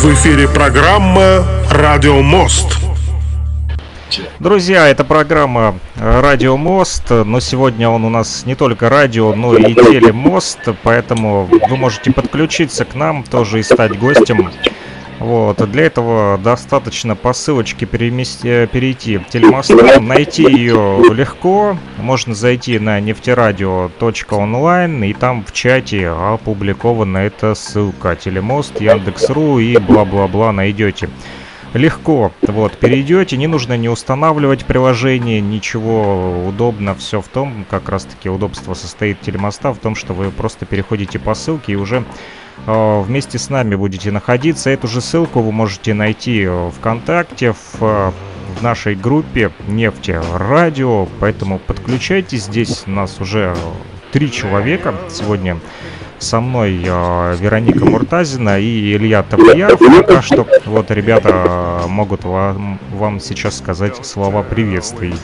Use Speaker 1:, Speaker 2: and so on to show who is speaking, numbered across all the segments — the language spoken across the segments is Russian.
Speaker 1: В эфире программа «Радио Мост».
Speaker 2: Друзья, это программа «Радио Мост», но сегодня он у нас не только радио, но и телемост, поэтому вы можете подключиться к нам тоже и стать гостем вот, для этого достаточно по ссылочке перемести, э, перейти в телемоста, найти ее легко, можно зайти на нефтерадио.онлайн и там в чате опубликована эта ссылка, телемост, Яндекс.ру и бла-бла-бла найдете легко. Вот, перейдете, не нужно не устанавливать приложение, ничего удобно. Все в том, как раз таки удобство состоит телемоста в том, что вы просто переходите по ссылке и уже вместе с нами будете находиться. Эту же ссылку вы можете найти э, ВКонтакте, в, э, в нашей группе Нефти Радио. Поэтому подключайтесь. Здесь у нас уже три человека сегодня со мной Вероника Муртазина и Илья Таблияров. Пока что вот ребята могут вам, вам сейчас сказать слова приветствий.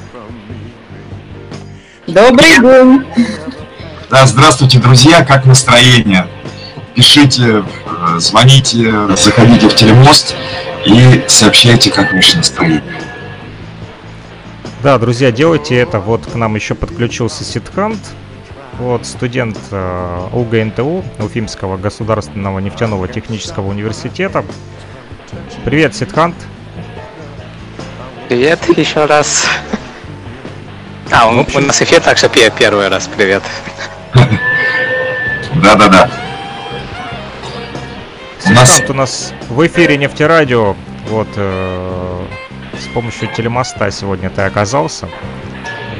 Speaker 3: Добрый день!
Speaker 4: Да, здравствуйте, друзья, как настроение? Пишите, э, звоните, заходите в телемост и сообщайте, как ваше настроение.
Speaker 2: Да, друзья, делайте это. Вот к нам еще подключился Ситхант, вот студент э, УГНТУ, Уфимского государственного нефтяного технического университета. Привет, Ситхант.
Speaker 5: Привет еще раз. А, у, у нас эфир, так что первый раз привет.
Speaker 4: Да-да-да.
Speaker 2: У нас... у нас в эфире нефтерадио. Вот э, с помощью телемоста сегодня ты оказался.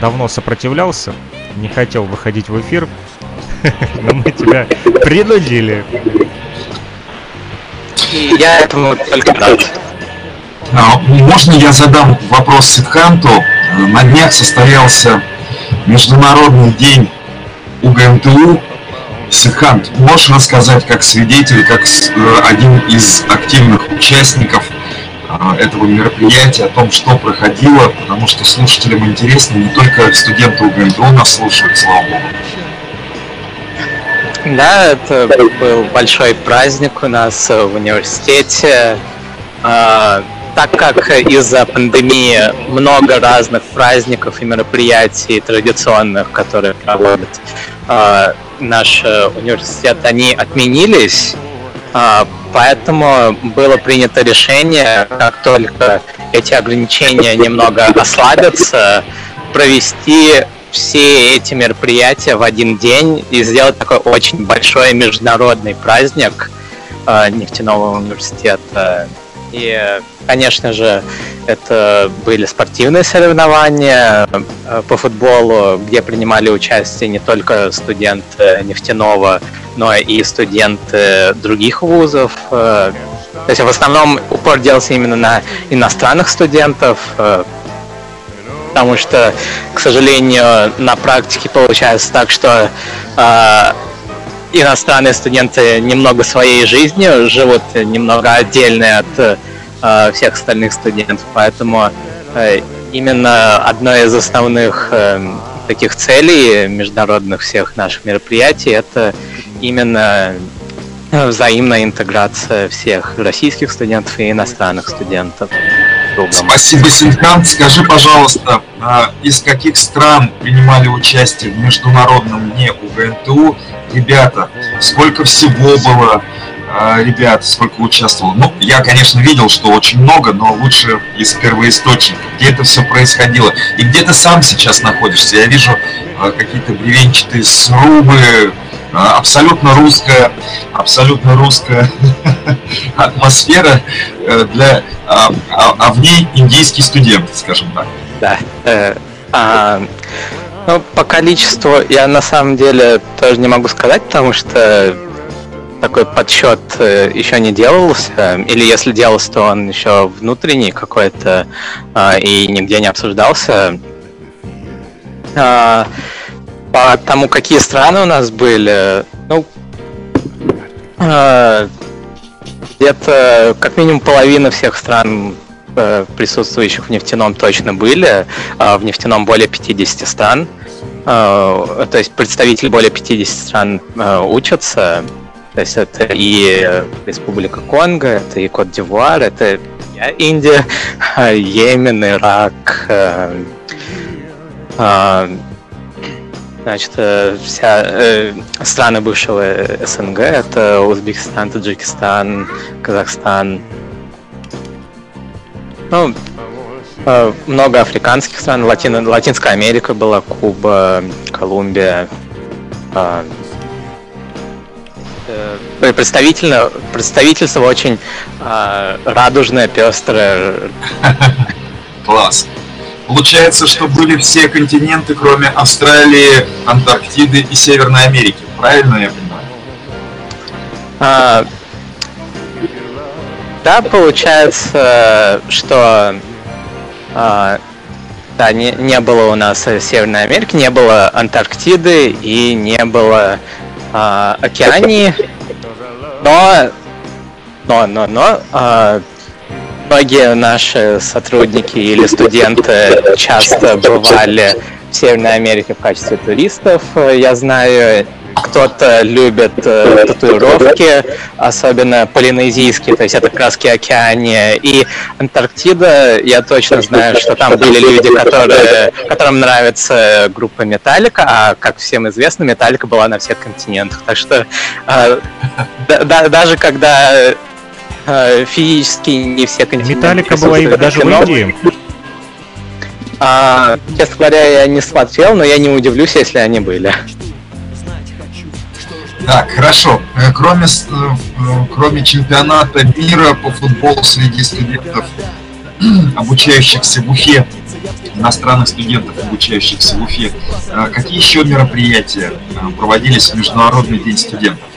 Speaker 2: Давно сопротивлялся, не хотел выходить в эфир, но мы тебя принудили.
Speaker 5: И я этому только рад.
Speaker 4: А, можно я задам вопрос Сидханту? На днях состоялся Международный день УГМТУ Сикхант, можешь рассказать как свидетель, как э, один из активных участников э, этого мероприятия о том, что проходило, потому что слушателям интересно, не только студенты УГНТУ нас слушают, слава богу.
Speaker 5: Да, это был большой праздник у нас в университете. А, так как из-за пандемии много разных праздников и мероприятий традиционных, которые проводят а, наш э, университет, они отменились, а, поэтому было принято решение, как только эти ограничения немного ослабятся, провести все эти мероприятия в один день и сделать такой очень большой международный праздник э, нефтяного университета. И, конечно же, это были спортивные соревнования э, по футболу, где принимали участие не только студенты нефтяного, но и студенты других вузов. Э, то есть в основном упор делался именно на иностранных студентов, э, потому что, к сожалению, на практике получается так, что иностранные студенты немного своей жизнью живут немного отдельно от э, всех остальных студентов, поэтому э, именно одной из основных э, таких целей международных всех наших мероприятий это именно взаимная интеграция всех российских студентов и иностранных студентов.
Speaker 4: Спасибо, Синкан. Скажи, пожалуйста, из каких стран принимали участие в международном дне УГНТУ ребята? Сколько всего было ребят, сколько участвовало? Ну, я, конечно, видел, что очень много, но лучше из первоисточника, где это все происходило. И где ты сам сейчас находишься? Я вижу а, какие-то бревенчатые срубы, абсолютно русская, абсолютно русская атмосфера э, для, а, а, а в ней индийский студент, скажем так.
Speaker 5: Да. Э, а, ну, по количеству я на самом деле тоже не могу сказать, потому что такой подсчет э, еще не делался, или если делался, то он еще внутренний какой-то э, и нигде не обсуждался. Э, по тому, какие страны у нас были, ну, э, где-то как минимум половина всех стран э, присутствующих в нефтяном точно были, в нефтяном более 50 стран, то есть представители более 50 стран э, учатся, То есть это и Республика Конго, это и Кот-Дивуар, это Индия, Йемен, Ирак, значит, вся страны бывшего СНГ, это Узбекистан, Таджикистан, Казахстан, ну, Э, много африканских стран, Латино, Латинская Америка была, Куба, Колумбия. Э, э, представительно, представительство очень радужное, пестрое.
Speaker 4: Класс. Получается, что были все континенты, кроме Австралии, Антарктиды и Северной Америки. Правильно я понимаю? А,
Speaker 5: да, получается, что а, да, не, не было у нас Северной Америки, не было Антарктиды и не было а, Океании. Но, но, но, но а, многие наши сотрудники или студенты часто бывали в Северной Америке в качестве туристов. Я знаю, кто-то любит э, татуировки, особенно полинезийские, то есть это краски океания. И Антарктида, я точно знаю, что там были люди, которые, которым нравится группа Металлика, а, как всем известно, Металлика была на всех континентах. Так что э, да, даже когда э, физически не все континенты...
Speaker 2: Металлика была и даже в Индии.
Speaker 5: А, честно говоря, я не смотрел, но я не удивлюсь, если они были.
Speaker 4: Так, хорошо. Э, кроме, э, э, кроме чемпионата мира по футболу среди студентов, обучающихся в Уфе, иностранных студентов, обучающихся в Уфе, какие еще мероприятия проводились в Международный день студентов?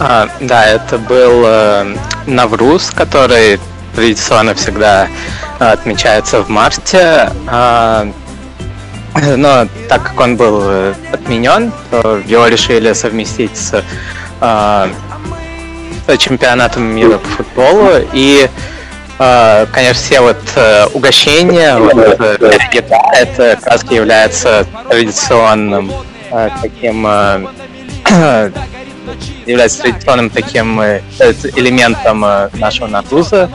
Speaker 5: А, да, это был э, Навруз, который традиционно всегда отмечается в марте. Э, но так как он был э, отменен, то его решили совместить с, э, с чемпионатом мира по футболу. И, э, конечно, все вот э, угощения, вот, э, это как раз является традиционным э, таким э, является традиционным таким э, элементом э, нашего надуза.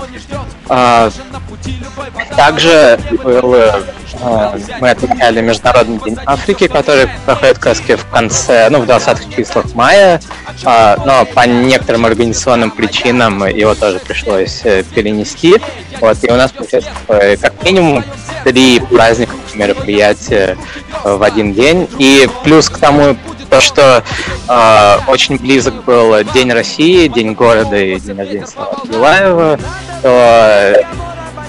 Speaker 5: Э, также был а, мы отмечали Международный день Африки, который проходит как в конце, ну, в 20-х числах мая, а, но по некоторым организационным причинам его тоже пришлось э, перенести. Вот, и у нас, получается, как минимум три праздника мероприятия э, в один день. И плюс к тому, то, что э, очень близок был День России, День города и День рождения Слава то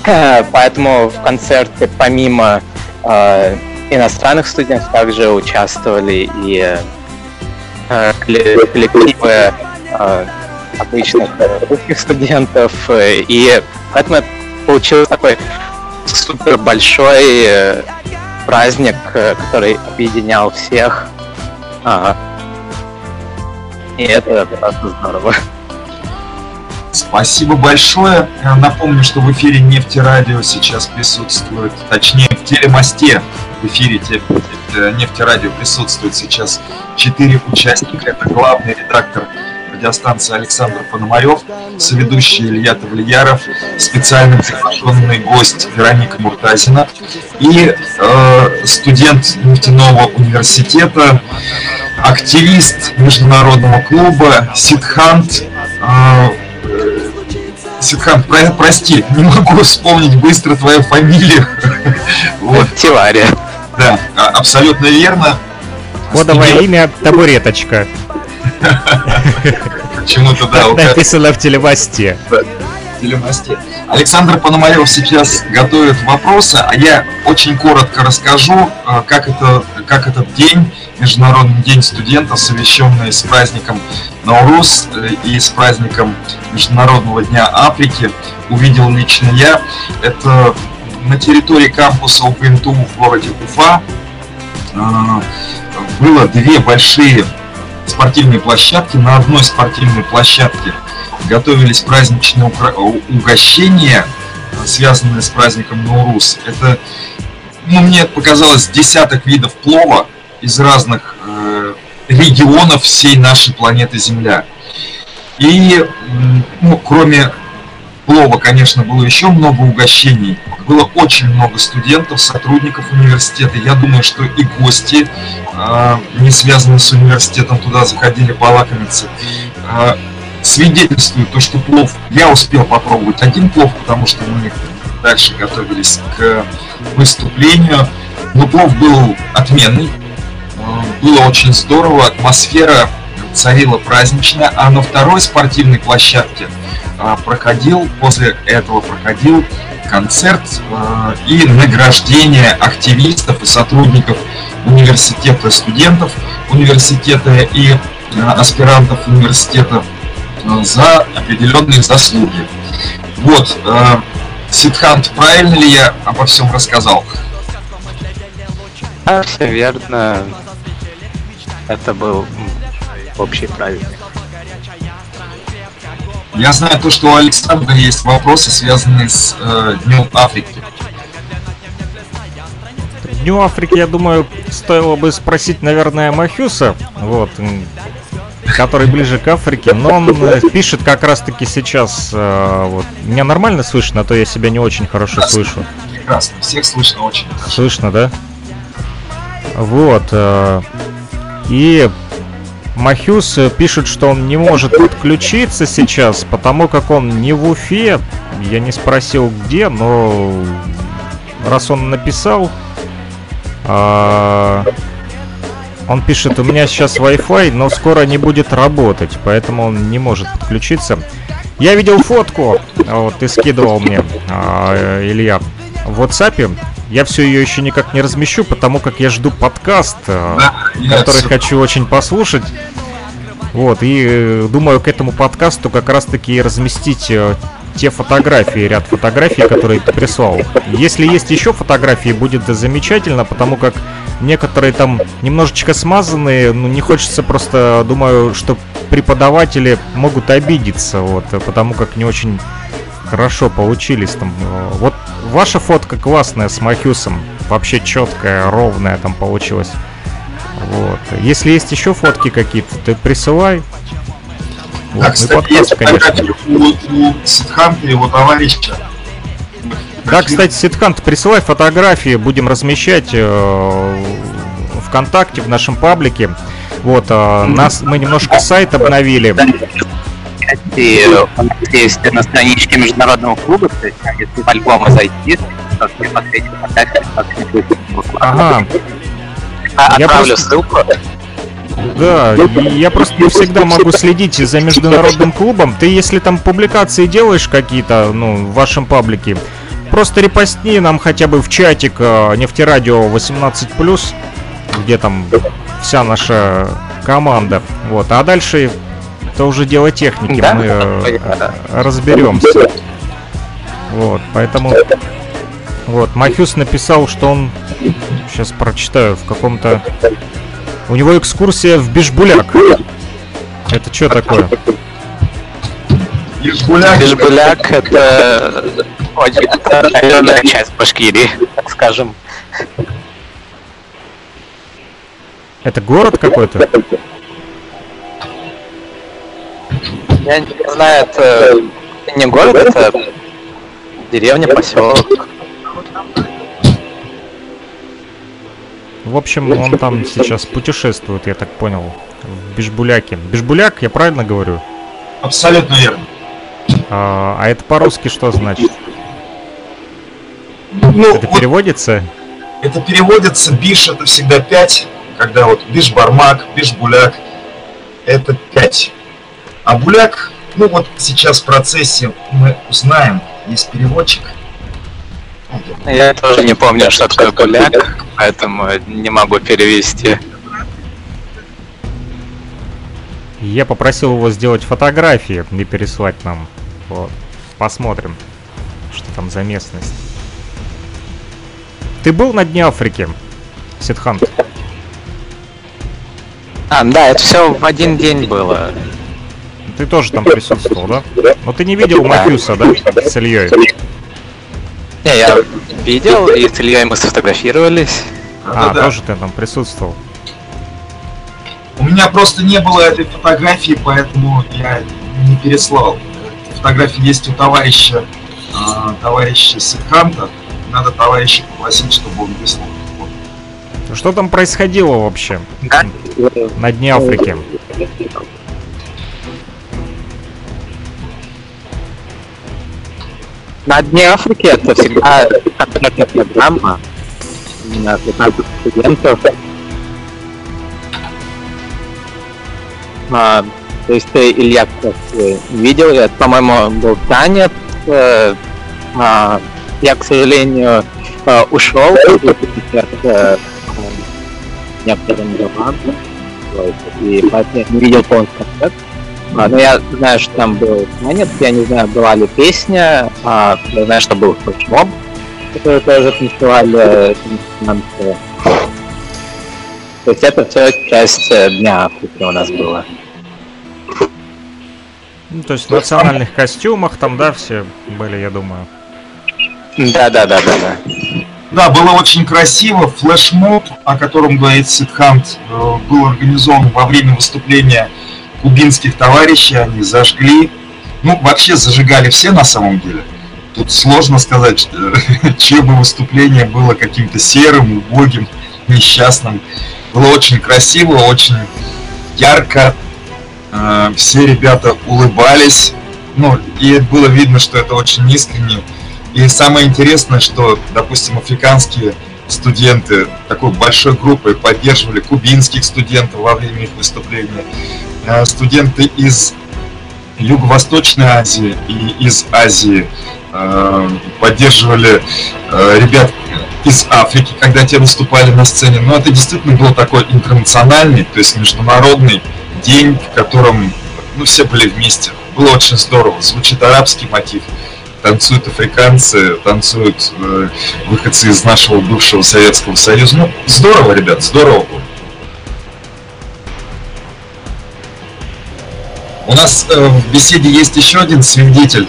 Speaker 5: Поэтому в концерте помимо э, иностранных студентов также участвовали и э, коллективы э, обычных русских студентов. И поэтому получился такой супер большой э, праздник, э, который объединял всех. Ага. И это просто здорово.
Speaker 4: Спасибо большое. Напомню, что в эфире Нефтерадио сейчас присутствует, точнее в телемосте в эфире Нефтерадио присутствует сейчас четыре участника. Это главный редактор радиостанции Александр Пономарев, соведущий Илья Тавлияров, специальный приглашенный гость Вероника Муртазина и э, студент нефтяного университета, активист международного клуба Сидхант э, Сидхан, про, прости, не могу вспомнить быстро твою фамилию.
Speaker 5: вот. Тивария.
Speaker 4: Да, а, абсолютно верно.
Speaker 2: Кодовое имя Табуреточка.
Speaker 4: Почему-то, да.
Speaker 2: Написано в телемосте.
Speaker 4: Телемосте. Александр Пономарев сейчас готовит вопросы, а я очень коротко расскажу, э, как, это, как этот день, Международный день студента, совмещенный с праздником Наурус э, и с праздником Международного дня Африки, увидел лично я. Это на территории кампуса УПНТУ в городе Уфа э, было две большие спортивные площадки. На одной спортивной площадке готовились праздничные угощения, связанные с праздником Наурус. Это, ну, мне показалось, десяток видов плова из разных э, регионов всей нашей планеты Земля. И, ну, кроме плова, конечно, было еще много угощений. Было очень много студентов, сотрудников университета. Я думаю, что и гости, э, не связанные с университетом, туда заходили полакомиться. Э, свидетельствует то, что плов... Я успел попробовать один плов, потому что мы дальше готовились к выступлению. Но плов был отменный. Было очень здорово, атмосфера царила праздничная, а на второй спортивной площадке а, проходил, после этого проходил концерт а, и награждение активистов и сотрудников университета, студентов университета и аспирантов университета за определенные заслуги. Вот, Сидхант, правильно ли я обо всем рассказал?
Speaker 5: А, все верно. Это был общий праздник.
Speaker 4: Я знаю то, что у Александра есть вопросы, связанные с э, Днем Африки.
Speaker 2: Дню Африки, я думаю, стоило бы спросить, наверное, Махюса, вот, который ближе к Африке, но он э, пишет как раз-таки сейчас, э, вот, меня нормально слышно, а то я себя не очень хорошо
Speaker 4: прекрасно,
Speaker 2: слышу.
Speaker 4: Прекрасно, всех слышно очень хорошо.
Speaker 2: Слышно, да? Вот, э, и Махюс пишет, что он не может подключиться сейчас, потому как он не в Уфе. Я не спросил где, но раз он написал, а, он пишет, у меня сейчас Wi-Fi, но скоро не будет работать, поэтому он не может подключиться. Я видел фотку, вот ты скидывал мне, а, Илья, в WhatsApp. Я все ее еще никак не размещу, потому как я жду подкаст, э, который хочу очень послушать. Вот, и э, думаю, к этому подкасту как раз-таки разместить э, те фотографии, ряд фотографий, которые ты прислал. Если есть еще фотографии, будет замечательно, потому как некоторые там немножечко смазанные, ну не хочется просто, думаю, что преподаватели могут обидеться, вот, потому как не очень хорошо получились там. Вот ваша фотка классная с Махюсом, вообще четкая, ровная там получилась. Вот. Если есть еще фотки какие-то, ты присылай. Вот.
Speaker 4: Да, кстати,
Speaker 2: подкаст,
Speaker 4: есть
Speaker 2: конечно.
Speaker 4: фотографии у, у Сидханта и его товарища.
Speaker 2: Да, кстати, Сидхант, присылай фотографии, будем размещать э, ВКонтакте, в нашем паблике. Вот, э, нас, мы немножко сайт обновили.
Speaker 5: И нас есть на страничке международного клуба, то есть если в альбомы зайти, то ты посмотреть фотографии, как они выглядят.
Speaker 2: Ага,
Speaker 5: А,
Speaker 2: Я
Speaker 5: Отправлю
Speaker 2: просто-
Speaker 5: ссылку.
Speaker 2: да, я просто не всегда могу следить за международным клубом. Ты, если там публикации делаешь какие-то, ну, в вашем паблике, просто репостни нам хотя бы в чатик э, нефтерадио 18+, где там вся наша команда. Вот, а дальше это уже дело техники,
Speaker 5: Да,
Speaker 2: мы э,
Speaker 5: да.
Speaker 2: разберемся. Вот, поэтому... Вот, Махюс написал, что он... Сейчас прочитаю, в каком-то... У него экскурсия в Бишбуляк. Это что такое?
Speaker 5: Бишбуляк это очень отдаленная часть Башкирии, так скажем.
Speaker 2: Это город какой-то?
Speaker 5: Я не знаю, это не город, это деревня, поселок.
Speaker 2: В общем, он там сейчас путешествует, я так понял, в Бишбуляке. Бишбуляк, я правильно говорю?
Speaker 4: абсолютно верно.
Speaker 2: А, а это по-русски что значит?
Speaker 4: Ну,
Speaker 2: Это
Speaker 4: вот
Speaker 2: переводится?
Speaker 4: это переводится, биш это всегда 5, когда вот биш бармак, биш буляк, это 5. А буляк, ну вот сейчас в процессе мы узнаем, есть переводчик.
Speaker 5: Я тоже не помню, что такое буляк, поэтому не могу перевести.
Speaker 2: Я попросил его сделать фотографии и переслать нам. Вот. Посмотрим, что там за местность. Ты был на Дне Африки, Сидхант?
Speaker 5: А, да, это все в один день было.
Speaker 2: Ты тоже там присутствовал, да? Но ты не видел Махюса, да? С Ильей?
Speaker 5: Не, я видел, и с Ильей мы сфотографировались.
Speaker 2: А,
Speaker 4: Да-да-да.
Speaker 2: тоже ты там присутствовал.
Speaker 4: У меня просто не было этой фотографии, поэтому я не переслал. Фотография есть у товарища, э, товарища Сидханта. Надо товарища попросить, чтобы он выслал.
Speaker 2: Что там происходило вообще на дне Африки?
Speaker 5: На дне Африки это всегда конкретная программа именно 15 студентов. То есть ты, Илья, как видел, это, по-моему, был танец. Э, а, я, к сожалению, э, ушел э, некоторым делам, и поэтому я не видел полностью концерт. А, но я знаю, что там был танец, я не знаю, была ли песня, а, я знаю, что был флешмоб, который тоже танцевали танцы. То есть это все часть э, Дня Африки у нас было.
Speaker 2: Ну, то есть в национальных костюмах там, да, все были, я думаю.
Speaker 5: Да, да, да, да, да.
Speaker 4: Да, было очень красиво. Флешмоб, о котором говорит Сидхант, э, был организован во время выступления кубинских товарищей. Они зажгли, ну, вообще зажигали все на самом деле. Тут сложно сказать, чье бы выступление было каким-то серым, убогим, несчастным. Было очень красиво, очень ярко. Э, все ребята улыбались. Ну, и было видно, что это очень искренне. И самое интересное, что, допустим, африканские студенты такой большой группой поддерживали кубинских студентов во время их выступления. Э, студенты из Юго-Восточной Азии и из Азии э, поддерживали ребят из Африки, когда те выступали на сцене. Но это действительно был такой интернациональный, то есть международный день, в котором ну, все были вместе. Было очень здорово. Звучит арабский мотив, танцуют африканцы, танцуют э, выходцы из нашего бывшего Советского Союза. Ну, здорово, ребят, здорово было. У нас э, в беседе есть еще один свидетель.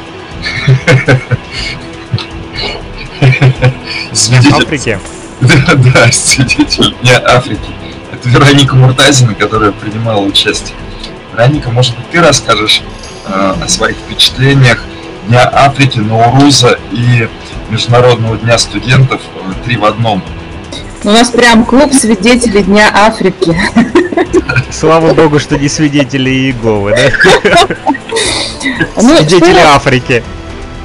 Speaker 2: Свидетель. Африки.
Speaker 4: Да, да, свидетель Дня Африки. Вероника Муртазина, которая принимала участие. Вероника, может быть, ты расскажешь э, о своих впечатлениях Дня Африки, Науруза и Международного дня студентов э, три в одном?
Speaker 3: У нас прям клуб свидетелей Дня Африки.
Speaker 2: Слава богу, что не свидетели Иеговы, да? Ну, свидетели Африки.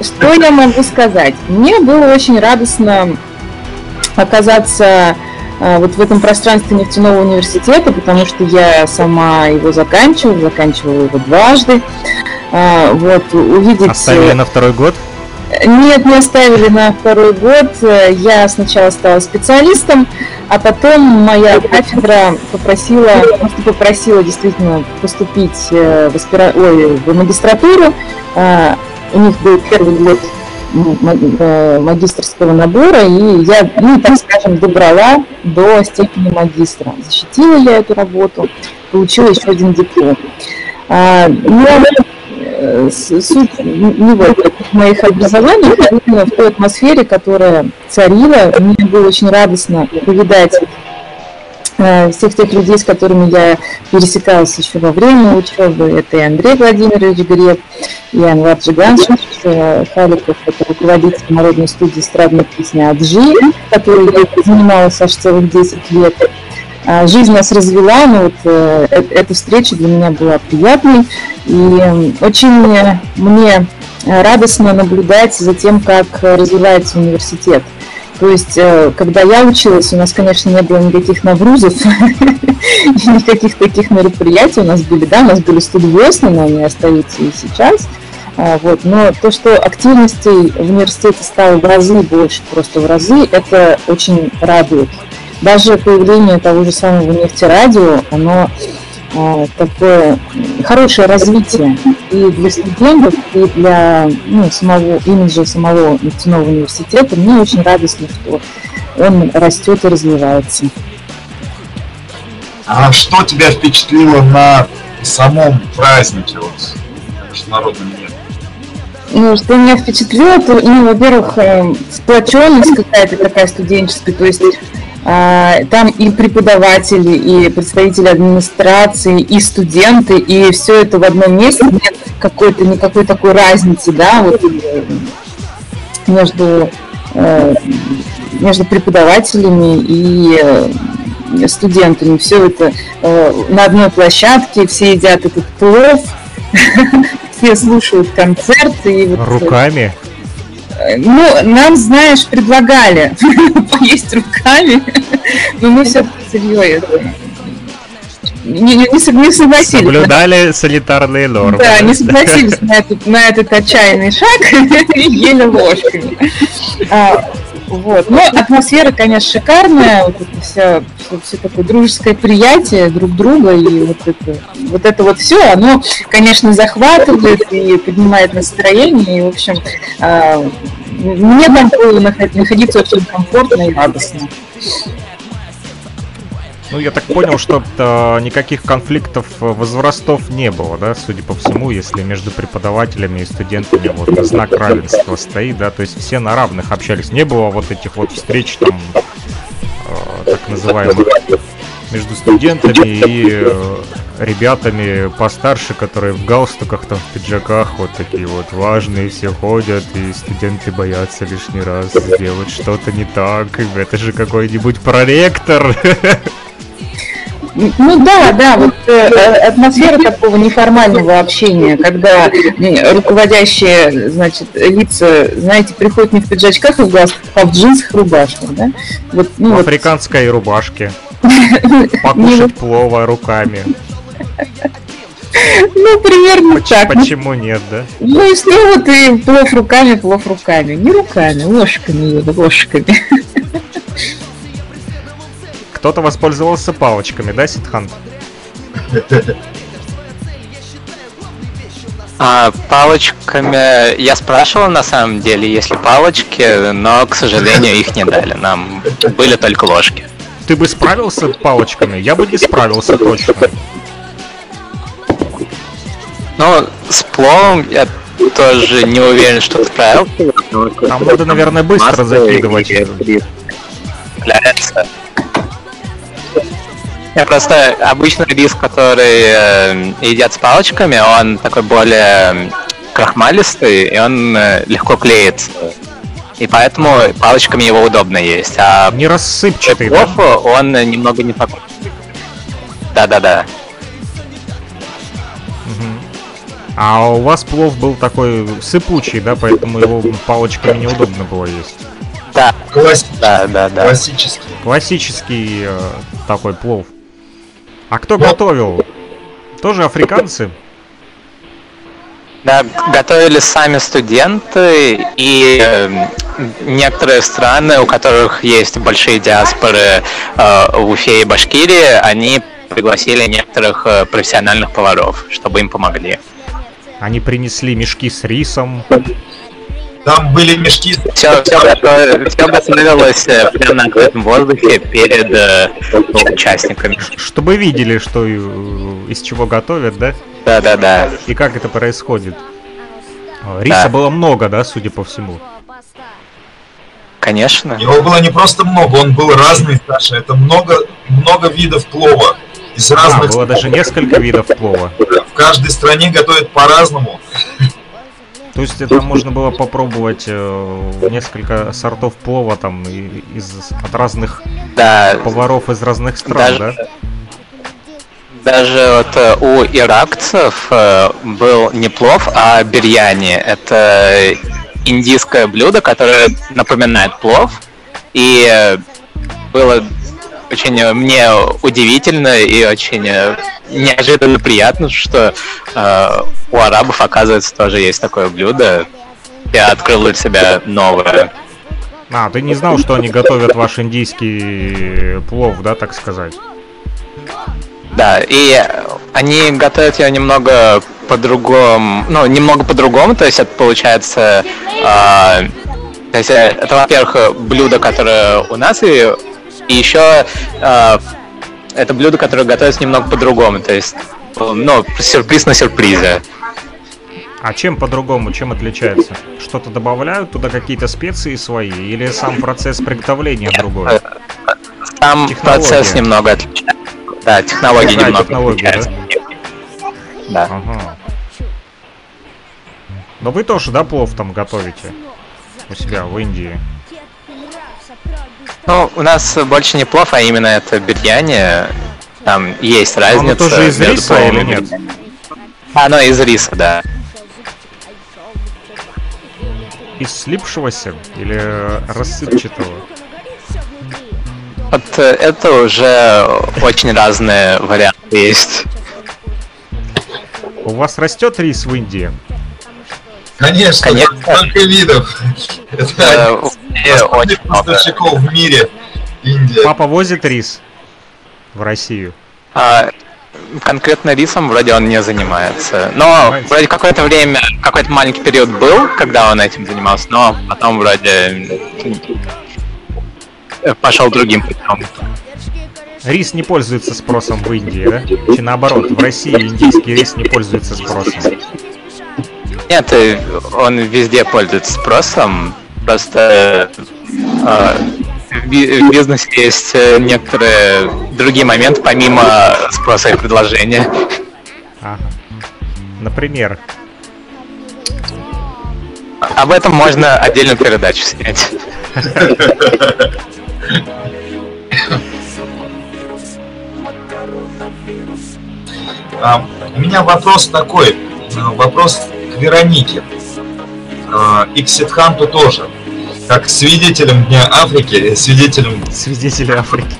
Speaker 3: Что я могу сказать? Мне было очень радостно оказаться вот в этом пространстве нефтяного университета, потому что я сама его заканчивала, заканчивала его дважды. А, вот, увидеть...
Speaker 2: Оставили на второй год?
Speaker 3: Нет, не оставили на второй год. Я сначала стала специалистом, а потом моя кафедра попросила, просто попросила действительно поступить э, в, аспира... Ой, в магистратуру. А, у них был первый год Э, магистрского набора, и я, ну, так скажем, добрала до степени магистра. Защитила я эту работу, получила еще один диплом. А, но э, суть не вот моих образований, а именно в той атмосфере, которая царила. Мне было очень радостно повидать Э, всех тех людей, с которыми я пересекалась еще во время учебы. Это и Андрей Владимирович Греб, и Анвар Джигансов, э, Халиков, это руководитель народной студии эстрадной песни «Аджи», которой я занималась аж целых 10 лет. А, жизнь нас развела, но вот э, эта встреча для меня была приятной. И очень мне радостно наблюдать за тем, как развивается университет. То есть, э, когда я училась, у нас, конечно, не было никаких нагрузов, никаких таких мероприятий у нас были, да, у нас были студиосны, но они остаются и сейчас. А, вот. Но то, что активностей в университете стало в разы больше, просто в разы, это очень радует. Даже появление того же самого нефтерадио, оно такое хорошее развитие и для студентов, и для ну, самого имиджа самого нефтяного университета. Мне очень радостно, что он растет и развивается.
Speaker 4: А что тебя впечатлило на самом празднике вот, международном дне?
Speaker 3: Ну, что меня впечатлило, то, ну, во-первых, э, сплоченность какая-то такая студенческая, то есть там и преподаватели, и представители администрации, и студенты, и все это в одном месте. Нет какой-то никакой такой разницы, да, вот э, между э, между преподавателями и э, студентами. Все это на одной площадке, все едят этот плов, все слушают концерты.
Speaker 2: И вот Руками?
Speaker 3: Ну, нам, знаешь, предлагали поесть руками, но мы все серьезно. Не, не, не, согласились.
Speaker 2: Соблюдали санитарные нормы.
Speaker 3: Да, не согласились на этот, на этот отчаянный шаг и ели ложками. А, вот. Но атмосфера, конечно, шикарная. Вот это все, все, все такое дружеское приятие друг друга. И вот это, вот это вот все, оно, конечно, захватывает и поднимает настроение. И, в общем, э, мне там было находиться очень комфортно и радостно.
Speaker 2: Ну, я так понял, что э, никаких конфликтов возрастов не было, да, судя по всему, если между преподавателями и студентами вот знак равенства стоит, да, то есть все на равных общались. Не было вот этих вот встреч там, э, так называемых, между студентами и э, ребятами постарше, которые в галстуках, там, в пиджаках, вот такие вот важные все ходят, и студенты боятся лишний раз сделать что-то не так. Это же какой-нибудь проректор.
Speaker 3: Ну да, да, вот э, атмосфера такого неформального общения, когда руководящие, значит, лица, знаете, приходят не в пиджачках и в галстуках, а в джинсах и рубашках, да?
Speaker 2: Вот, ну, в вот. африканской рубашке. Покушать плова руками.
Speaker 3: Ну, примерно
Speaker 2: почему,
Speaker 3: так.
Speaker 2: Почему нет, да?
Speaker 3: Ну, и снова ты плов руками, плов руками. Не руками, ложками, ложками.
Speaker 2: Кто-то воспользовался палочками, да, Ситхан?
Speaker 5: А, палочками я спрашивал на самом деле, если палочки, но, к сожалению, их не дали. Нам были только ложки.
Speaker 2: Ты бы справился палочками? Я бы не справился точно.
Speaker 5: Ну, с пловом я тоже не уверен, что справился.
Speaker 2: Там надо, наверное, быстро закидывать.
Speaker 5: Я просто обычный рис, который э, едят с палочками, он такой более крахмалистый, и он э, легко клеится. И поэтому палочками его удобно есть. А
Speaker 2: не рассыпчатый,
Speaker 5: да? он немного не такой. Да-да-да.
Speaker 2: А у вас плов был такой сыпучий, да, поэтому его палочками неудобно было есть.
Speaker 5: Да. Классический. Да, да, да.
Speaker 2: Классический. Классический э, такой плов. А кто готовил? Тоже африканцы?
Speaker 5: Да, готовили сами студенты и э, некоторые страны, у которых есть большие диаспоры э, в Уфе и Башкирии, они пригласили некоторых э, профессиональных поваров, чтобы им помогли.
Speaker 2: Они принесли мешки с рисом,
Speaker 4: там были мешки.
Speaker 5: Все, все, готов, все готовилось э, прямо на открытом воздухе перед э, участниками.
Speaker 2: Чтобы видели, что э, из чего готовят, да?
Speaker 5: Да, да, да.
Speaker 2: И как это происходит. Риса да. было много, да, судя по всему.
Speaker 5: Конечно.
Speaker 4: Его было не просто много, он был разный, Саша. Это много, много видов плова.
Speaker 2: Из разных... А, было даже несколько видов плова.
Speaker 4: В каждой стране готовят по-разному.
Speaker 2: То есть это можно было попробовать э, несколько сортов плова там из от разных да, поваров из разных стран, даже, да?
Speaker 5: Даже вот э, у иракцев э, был не плов, а бирьяни. Это индийское блюдо, которое напоминает плов. И было очень мне удивительно и очень неожиданно приятно, что э, у арабов, оказывается, тоже есть такое блюдо. Я открыл для себя новое.
Speaker 2: А, ты не знал, что они готовят ваш индийский плов, да, так сказать?
Speaker 5: Да, и они готовят ее немного по-другому, ну, немного по-другому, то есть это получается, э, то есть это, во-первых, блюдо, которое у нас и и еще э, это блюдо, которое готовится немного по-другому, то есть, ну, сюрприз на сюрпризе.
Speaker 2: А чем по-другому, чем отличается? Что-то добавляют туда какие-то специи свои или сам процесс приготовления другой?
Speaker 5: Там
Speaker 2: Технология.
Speaker 5: процесс немного отличается. Да, технологии
Speaker 2: Да,
Speaker 5: немного
Speaker 2: технологии,
Speaker 5: отличаются. Да.
Speaker 2: Ага. Но вы тоже, да, плов там готовите? У себя в Индии.
Speaker 5: Ну, у нас больше не плов, а именно это бирьяни. Там есть
Speaker 2: А Оно
Speaker 5: разница.
Speaker 2: тоже из
Speaker 5: между
Speaker 2: риса или нет?
Speaker 5: бирьяни. Оно из риса, да.
Speaker 2: Из слипшегося или рассыпчатого?
Speaker 5: Вот э, это уже очень разные варианты есть.
Speaker 2: У вас растет рис в Индии?
Speaker 4: Конечно,
Speaker 5: Конечно.
Speaker 4: сколько видов.
Speaker 5: Э,
Speaker 4: Это из
Speaker 5: очень много.
Speaker 4: поставщиков в мире. Индия.
Speaker 2: Папа возит рис в Россию.
Speaker 5: А, конкретно рисом вроде он не занимается. Но
Speaker 2: Понимаете?
Speaker 5: вроде какое-то время, какой-то маленький период был, когда он этим занимался, но потом вроде э, пошел другим путем.
Speaker 2: Рис не пользуется спросом в Индии, да? Чи наоборот, в России индийский рис не пользуется спросом.
Speaker 5: Нет, э, он везде пользуется спросом. Просто э, в би- в бизнесе есть э, некоторые другие моменты, помимо спроса и предложения.
Speaker 2: Ага. Например,
Speaker 5: Об этом можно отдельную передачу снять.
Speaker 4: А, у меня вопрос такой, вопрос к Веронике и к Сидханту тоже. Как свидетелем Дня Африки, э, свидетелем,
Speaker 2: свидетели Африки.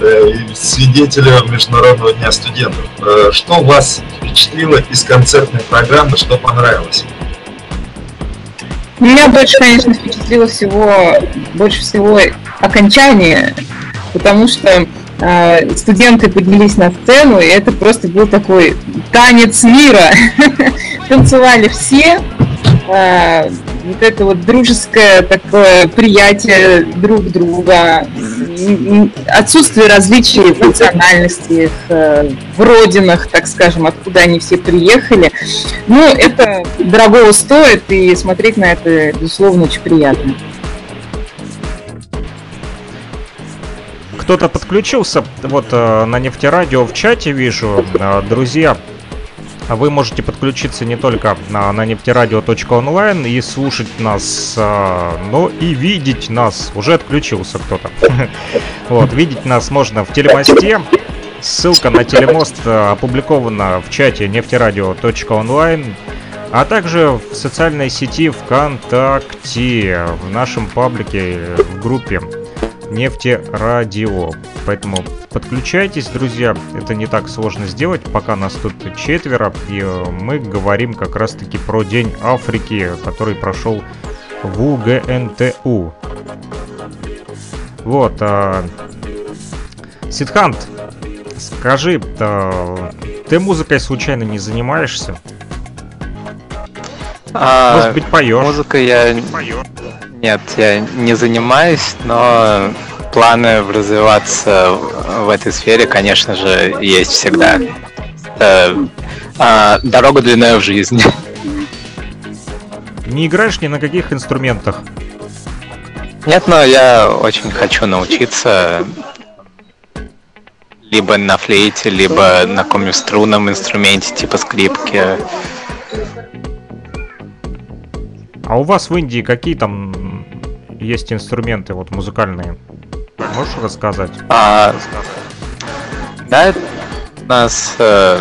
Speaker 4: э, и свидетелем Международного дня студентов. Э, Что вас впечатлило из концертной программы, что понравилось?
Speaker 3: Меня больше, конечно, впечатлило всего, больше всего окончание, потому что э, студенты поднялись на сцену, и это просто был такой танец мира. Танцевали все, э, вот это вот дружеское такое приятие друг друга, отсутствие различий в национальности, в, э, в родинах, так скажем, откуда они все приехали. Ну, это дорогого стоит, и смотреть на это, безусловно, очень приятно.
Speaker 2: Кто-то подключился, вот э, на нефтерадио в чате вижу, друзья. А Вы можете подключиться не только на, на нефтерадио.онлайн и слушать нас, э, но и видеть нас. Уже отключился кто-то. Вот, видеть нас можно в телемосте. Ссылка на телемост э, опубликована в чате нефтерадио.онлайн, а также в социальной сети ВКонтакте, в нашем паблике, в группе Нефтерадио. Поэтому подключайтесь, друзья. Это не так сложно сделать, пока нас тут четверо. И э, мы говорим как раз-таки про День Африки, который прошел в УГНТУ. Вот. а, Сидхант, скажи, а, ты музыкой случайно не занимаешься?
Speaker 5: А,
Speaker 2: Может быть, поешь?
Speaker 5: Музыкой я... Нет, я не занимаюсь, но планы развиваться в в этой сфере, конечно же, есть всегда. Это, а, дорога длинная в жизни.
Speaker 2: Не играешь ни на каких инструментах?
Speaker 5: Нет, но я очень хочу научиться либо на флейте, либо на каком-нибудь струнном инструменте, типа скрипки.
Speaker 2: А у вас в Индии какие там есть инструменты вот музыкальные? Можешь рассказать?
Speaker 5: А, да, у нас э,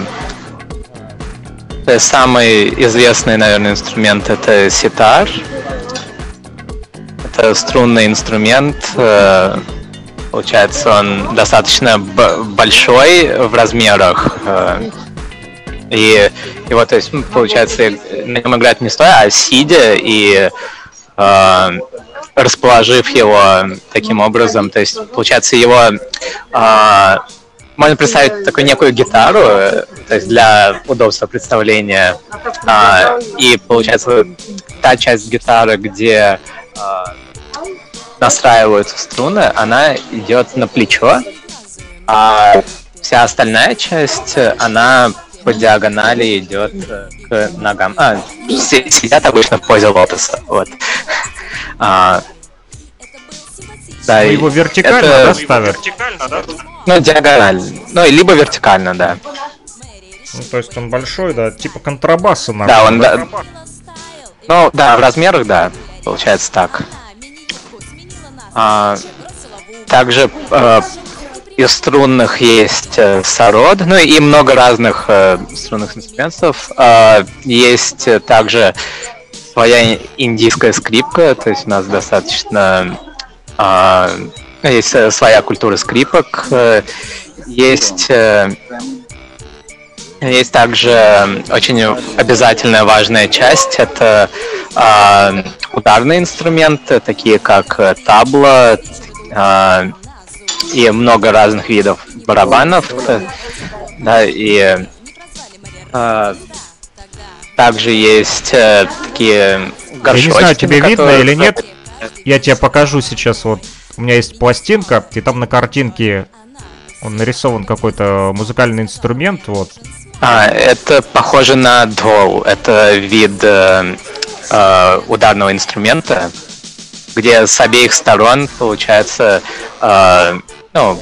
Speaker 5: самый известный, наверное, инструмент это ситар. Это струнный инструмент. э, получается, он достаточно большой в размерах. э, и его, то есть, ну, получается, на нем играть не стоя, а сидя и э, расположив его таким образом, то есть, получается, его э, можно представить такую некую гитару, то есть для удобства представления. А, и получается вот та часть гитары, где а, настраиваются струны, она идет на плечо, а вся остальная часть, она по диагонали идет э, к ногам. А, сидят обычно в позе лотоса. Вот. А, Да,
Speaker 2: Ну, его вертикально,
Speaker 5: это-
Speaker 2: да, ставят?
Speaker 5: Ну, диагонально. Ну, либо вертикально, да.
Speaker 2: Ну, то есть он большой, да, типа контрабаса на.
Speaker 5: Да, он, да. Ну, да, в размерах, да, получается так. А, также э, из струнных есть э, сород, ну и много разных э, струнных инструментов. А, есть э, также своя индийская скрипка, то есть у нас достаточно а, есть э, своя культура скрипок, э, есть э, есть также очень обязательная важная часть это а, ударные инструменты, такие как э, табла а, и много разных видов барабанов, э, да, и а, также есть э, такие
Speaker 2: Я не
Speaker 5: горшочки.
Speaker 2: знаю, тебе
Speaker 5: на
Speaker 2: видно или нет. Я тебе покажу сейчас вот. У меня есть пластинка, и там на картинке он нарисован какой-то музыкальный инструмент, вот.
Speaker 5: А, это похоже на дол. Это вид э, э, ударного инструмента, где с обеих сторон получается, э, ну,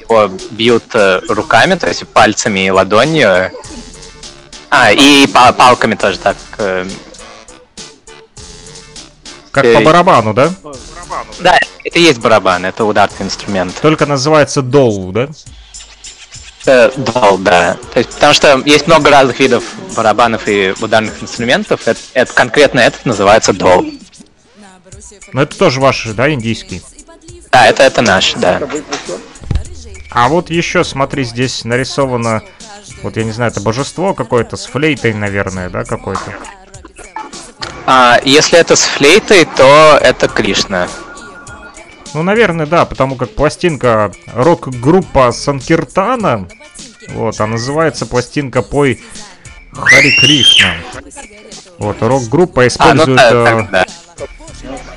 Speaker 5: его бьют э, руками, то есть пальцами и ладонью. А, и па- палками тоже так. э,
Speaker 2: Как
Speaker 5: Э,
Speaker 2: по барабану, да?
Speaker 5: Да, это и есть барабан, это ударный инструмент.
Speaker 2: Только называется доу, да?
Speaker 5: Э, Дол, да. То есть, потому что есть много разных видов барабанов и ударных инструментов. Это, это- конкретно этот называется дол.
Speaker 2: Но это тоже ваш, да, индийский?
Speaker 5: Да, это, это наш, да.
Speaker 2: А вот еще, смотри, здесь нарисовано, вот я не знаю, это божество какое-то с флейтой, наверное, да, какое-то.
Speaker 5: А, если это с флейтой, то это Кришна.
Speaker 2: Ну, наверное, да, потому как пластинка рок-группа Санкиртана, вот, а называется пластинка Пой Хари Кришна. Вот, рок-группа
Speaker 5: А, ну
Speaker 2: использует
Speaker 5: да,
Speaker 2: э,
Speaker 5: так, да.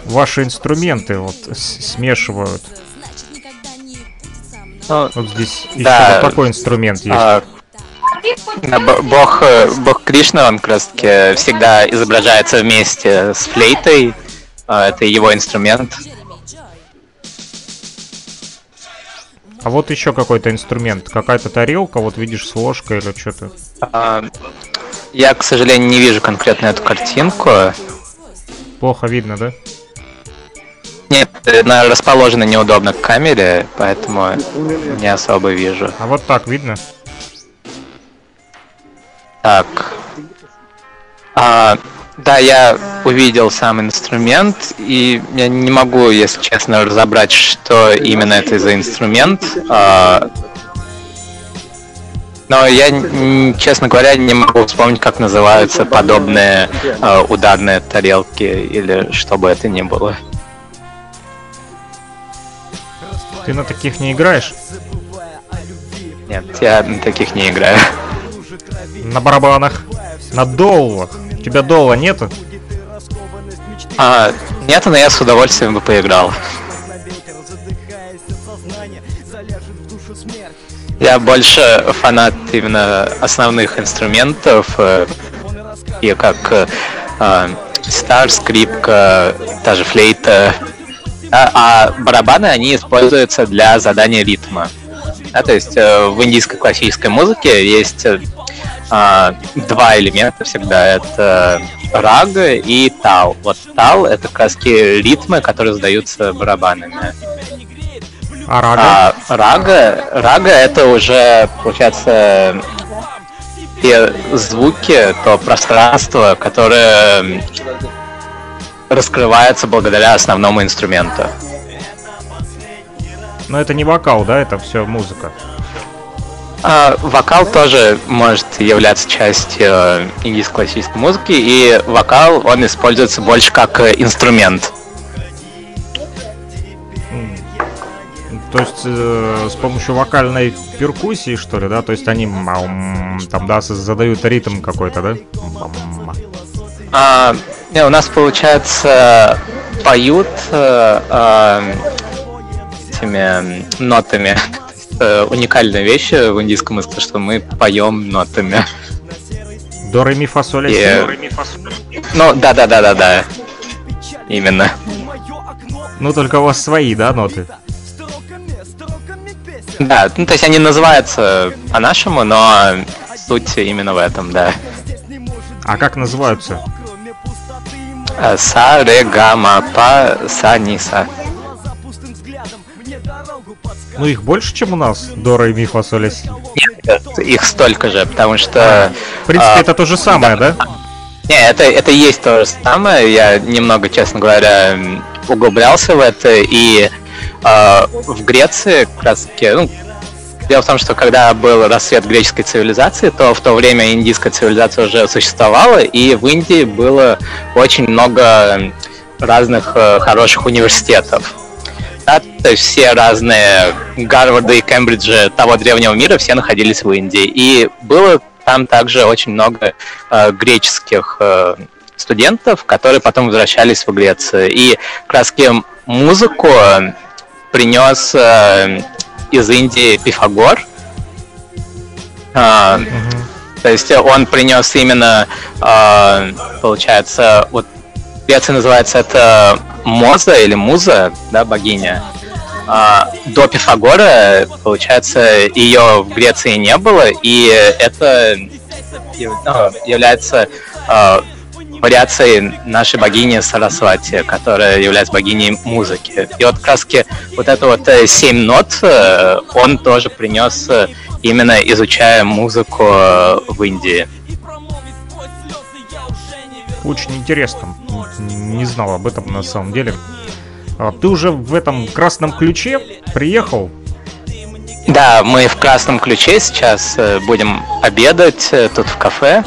Speaker 2: Ваши инструменты, вот, смешивают.
Speaker 5: Ну,
Speaker 2: Вот здесь еще
Speaker 5: Да.
Speaker 2: вот такой инструмент есть.
Speaker 5: а, да, б- бог, э, бог Кришна, он как раз таки всегда изображается вместе с флейтой. А, Это его инструмент.
Speaker 2: А вот еще какой-то инструмент, какая-то тарелка, вот видишь, с ложкой или что-то.
Speaker 5: А, Я, к сожалению, не вижу конкретно эту картинку.
Speaker 2: Плохо видно, да?
Speaker 5: Нет, она расположена неудобно к камере, поэтому не особо вижу.
Speaker 2: А вот так видно?
Speaker 5: Так. А, да, я увидел сам инструмент, и я не могу, если честно, разобрать, что именно это за инструмент. А, но я, честно говоря, не могу вспомнить, как называются подобные а, ударные тарелки или что бы это ни было.
Speaker 2: Ты на таких не играешь?
Speaker 5: Нет, я на таких не играю.
Speaker 2: На барабанах? На доллах? У тебя долла нету?
Speaker 5: А, нет, но я с удовольствием бы поиграл. Я больше фанат именно основных инструментов, э, и как э, э, стар, скрипка, даже флейта. А, а барабаны, они используются для задания ритма. Да, то есть э, в индийской классической музыке есть э, а, два элемента всегда. Это рага и тал. Вот тал — это таки ритмы, которые задаются барабанами.
Speaker 2: А рага?
Speaker 5: А рага, рага это уже, получается, те звуки, то пространство, которое раскрывается благодаря основному инструменту.
Speaker 2: Но это не вокал, да? Это все музыка.
Speaker 5: А, вокал тоже может являться частью э, индийской классической музыки, и вокал, он используется больше как э, инструмент.
Speaker 2: То есть э, с помощью вокальной перкуссии, что ли, да? То есть они там, да, задают ритм какой-то, да? Мам.
Speaker 5: А, не, у нас, получается, поют э, э, этими нотами. Э, уникальная вещь в индийском языке, что мы поем нотами.
Speaker 2: До ре ми фа соль
Speaker 5: И-. Ну, да, да, да, да, да. Именно.
Speaker 2: Ну, только у вас свои, да, ноты?
Speaker 5: Да, ну то есть они называются по-нашему, но суть именно в этом, да.
Speaker 2: А как называются?
Speaker 5: Э, Са, ре, га, ма, па, са, ни, са.
Speaker 2: Ну, их больше, чем у нас? Дора и ми, фа, соль, ля, си.
Speaker 5: Нет, их столько же, потому что...
Speaker 2: В принципе,
Speaker 5: а,
Speaker 2: это то же самое, да?
Speaker 5: Не, это, это и есть то же самое. Я немного, честно говоря, углублялся в это. И э, в Греции как раз таки, ну, дело в том, что когда был рассвет греческой цивилизации, то в то время индийская цивилизация уже существовала, и в Индии было очень много разных э, хороших университетов. Да, то есть все разные Гарварды и Кембриджи того древнего мира все находились в Индии. И было там также очень много э, греческих э, студентов, которые потом возвращались в Грецию. И как музыку принес э, из Индии Пифагор. А,
Speaker 2: Мгм.
Speaker 5: то есть он принес именно, а, получается, вот в Греции называется это Моза или Муза, да, богиня. А, до Пифагора, получается, ее в Греции не было, и это яв- ну, является а, вариацией нашей богини Сарасвати, которая является богиней музыки. И вот таки вот это вот э, семь нот э, он тоже принес э, именно изучая музыку в Индии.
Speaker 2: Очень интересно. Не знал об этом на самом деле. А ты уже в этом красном ключе приехал?
Speaker 5: Да, мы в красном ключе сейчас будем обедать тут в кафе.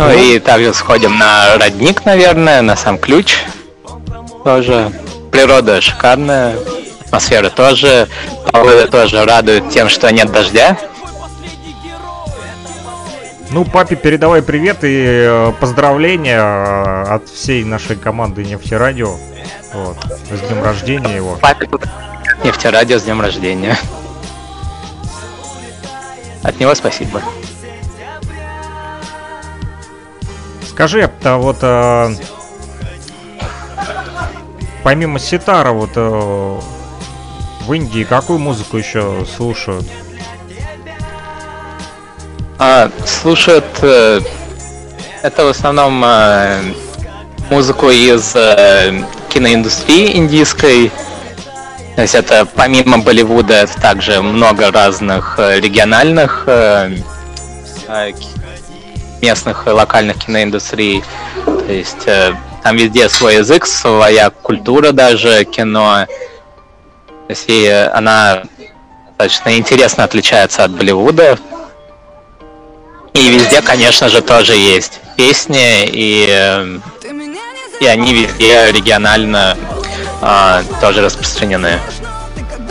Speaker 5: Ну и также сходим на родник, наверное, на сам ключ. Тоже. Природа шикарная, атмосфера тоже. Погода тоже радует тем, что нет дождя.
Speaker 2: Ну, папе передавай привет и э, поздравления э, от всей нашей команды Нефтерадио. Вот. С днем рождения его.
Speaker 5: Папе нефтерадио с днем рождения. От него спасибо.
Speaker 2: Скажи, а вот э, помимо ситара, вот э, в Индии какую музыку еще слушают?
Speaker 5: А, слушают э, это в основном э, музыку из э, киноиндустрии индийской. То есть это помимо Болливуда это также много разных региональных местных и локальных киноиндустрий. То есть э, там везде свой язык, своя культура даже кино. То есть и она достаточно интересно отличается от Болливуда. И везде, конечно же, тоже есть песни, и, э, и они везде регионально а, тоже распространены.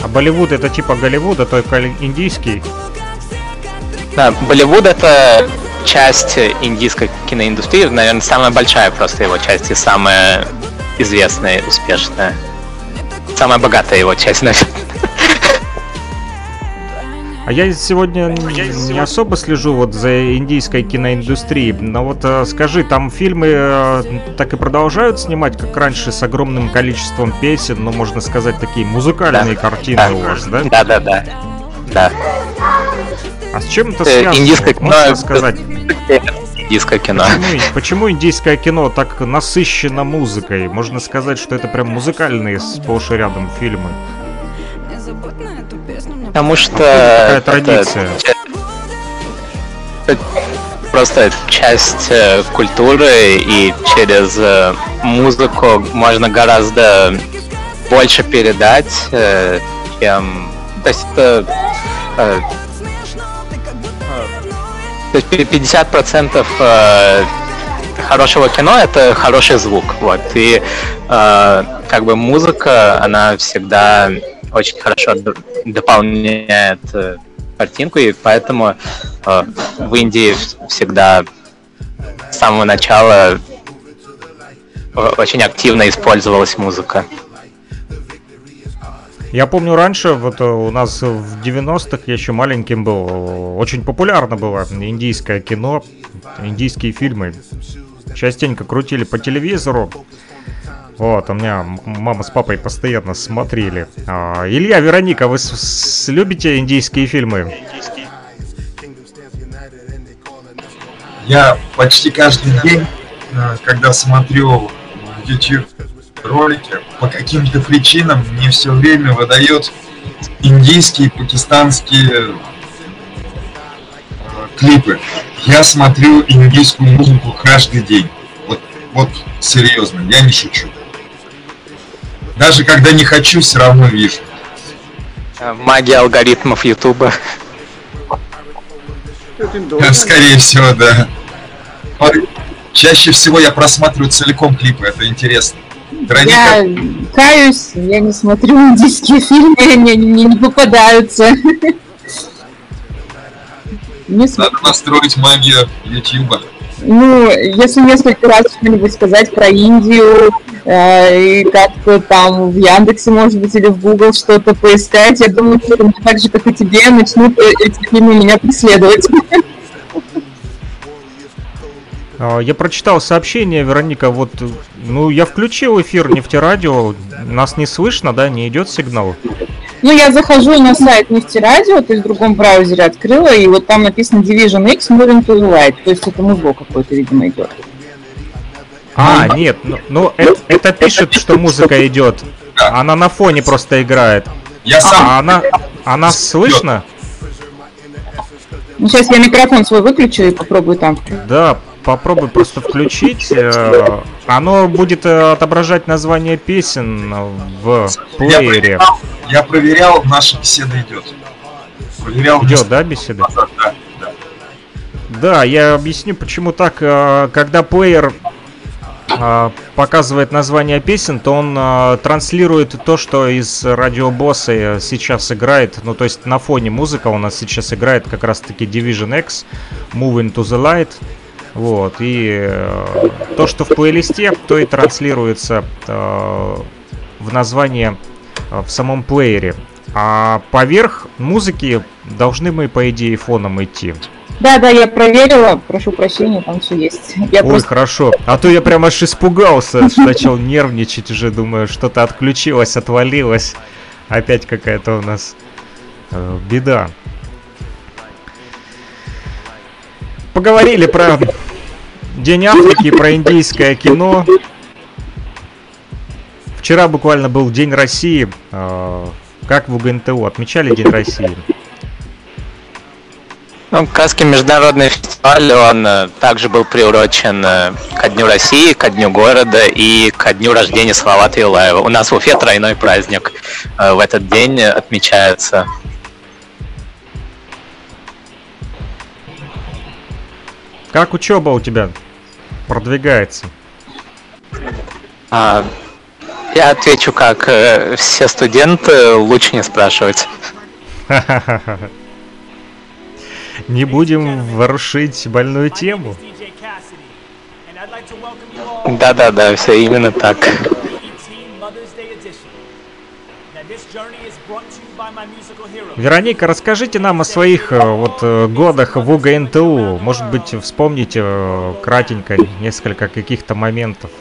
Speaker 2: А Болливуд это типа Голливуда, только индийский.
Speaker 5: Да, Болливуд это часть индийской киноиндустрии, наверное, самая большая просто его часть и самая известная, успешная. Самая богатая его часть, наверное.
Speaker 2: А я сегодня не особо слежу вот за индийской киноиндустрией, но вот э, скажи, там фильмы э, так и продолжают снимать, как раньше, с огромным количеством песен, ну, можно сказать, такие музыкальные картины
Speaker 5: Да.
Speaker 2: у вас, да?
Speaker 5: Да, да, да. Да.
Speaker 2: А с чем это
Speaker 5: Э,
Speaker 2: связано?
Speaker 5: индийское кино
Speaker 2: Можно сказать,
Speaker 5: Индийское кино.
Speaker 2: почему, почему индийское кино так насыщено музыкой? Можно сказать, что это прям музыкальные сплошь и рядом фильмы.
Speaker 5: Потому что
Speaker 2: Такая
Speaker 5: это
Speaker 2: традиция.
Speaker 5: это просто часть э, культуры, и через э, музыку можно гораздо больше передать, э, чем... То есть это... то есть пи- 50% э, хорошего кино это хороший звук, вот. И э, как бы музыка, она всегда очень хорошо дополняет э, картинку, и поэтому в Индии всегда с самого начала очень активно использовалась музыка.
Speaker 2: Я помню раньше, вот э, у нас в 90-х, я еще маленьким был, э, очень популярно было индийское кино, индийские фильмы. Частенько крутили по телевизору. Вот, у меня мама с папой постоянно смотрели. А, Илья, Вероника, вы с- с- любите индийские фильмы?
Speaker 4: Я почти каждый день, э, когда смотрю в YouTube ролики, по каким-то причинам мне все время выдает индийские, пакистанские э, клипы. Я смотрю индийскую музыку каждый день. Вот, вот серьезно, я не шучу. Даже когда не хочу, все равно вижу.
Speaker 5: Э, Магия алгоритмов Ютуба.
Speaker 4: Скорее всего, да. Чаще всего я просматриваю целиком клипы, это интересно. Вероника,
Speaker 3: Я каюсь, я не смотрю индийские фильмы, мне не, попадаются. Не
Speaker 4: надо настроить магию Ютуба.
Speaker 3: Ну, если несколько раз что-нибудь сказать про Индию, э, и как-то там в Яндексе, может быть, или в Google что-то поискать, я думаю, что так же, как и тебе, начнут э, эти фильмы меня преследовать.
Speaker 2: А, Я прочитал сообщение, Вероника, вот, ну, я включил эфир нефтерадио, нас не слышно, да, не идет сигнал?
Speaker 3: Ну, я захожу на сайт Нефтерадио, то есть в другом браузере открыла, и вот там написано Division X Moving to Light, то есть это музло какое-то, видимо, идет.
Speaker 2: А, нет, ну, ну, это, это пишет, что музыка идет. Она на фоне просто играет.
Speaker 4: Я
Speaker 2: А
Speaker 4: сам,
Speaker 2: она, она слышно?
Speaker 3: Ну, сейчас я микрофон свой выключу и попробую там.
Speaker 2: Да, попробуй просто включить. э, Оно будет э, отображать название песен в
Speaker 4: я
Speaker 2: плеере.
Speaker 4: проверял, я проверял, наша беседа идет. Проверял
Speaker 2: Идет, да, беседа?
Speaker 4: Да, да, да.
Speaker 2: Да, я объясню, почему так. э, Когда плеер показывает название песен, то он э, транслирует то, что из радиобосса сейчас играет. Ну, то есть на фоне музыка у нас сейчас играет как раз-таки Division X, Moving to the Light. Вот, и э, то, что в плейлисте, то и транслируется э, в название э, в самом плеере. А поверх музыки должны мы, по идее, фоном идти.
Speaker 3: Да, да, я проверила, прошу прощения, там все есть. Я
Speaker 2: Ой,
Speaker 3: просто
Speaker 2: хорошо. А то я прям аж испугался, что начал нервничать уже, думаю, что-то отключилось, отвалилось. Опять какая-то у нас э, беда. Поговорили про День Африки, про индийское кино. Вчера буквально был День России. Э, Как в УГНТУ отмечали День России?
Speaker 5: Ну, Каский международный фестиваль, он э, также был приурочен э, ко Дню России, ко Дню города и ко Дню рождения Салавата Юлаева. У нас в Уфе тройной праздник в этот день отмечается.
Speaker 2: Как учеба у тебя продвигается?
Speaker 5: А, я отвечу, как э, все студенты, лучше не спрашивать.
Speaker 2: Не будем ворушить больную тему.
Speaker 5: Да-да-да, все именно так.
Speaker 2: Вероника, расскажите нам о своих э, вот э, годах в УГНТУ. Может быть, вспомните э, кратенько несколько каких-то моментов.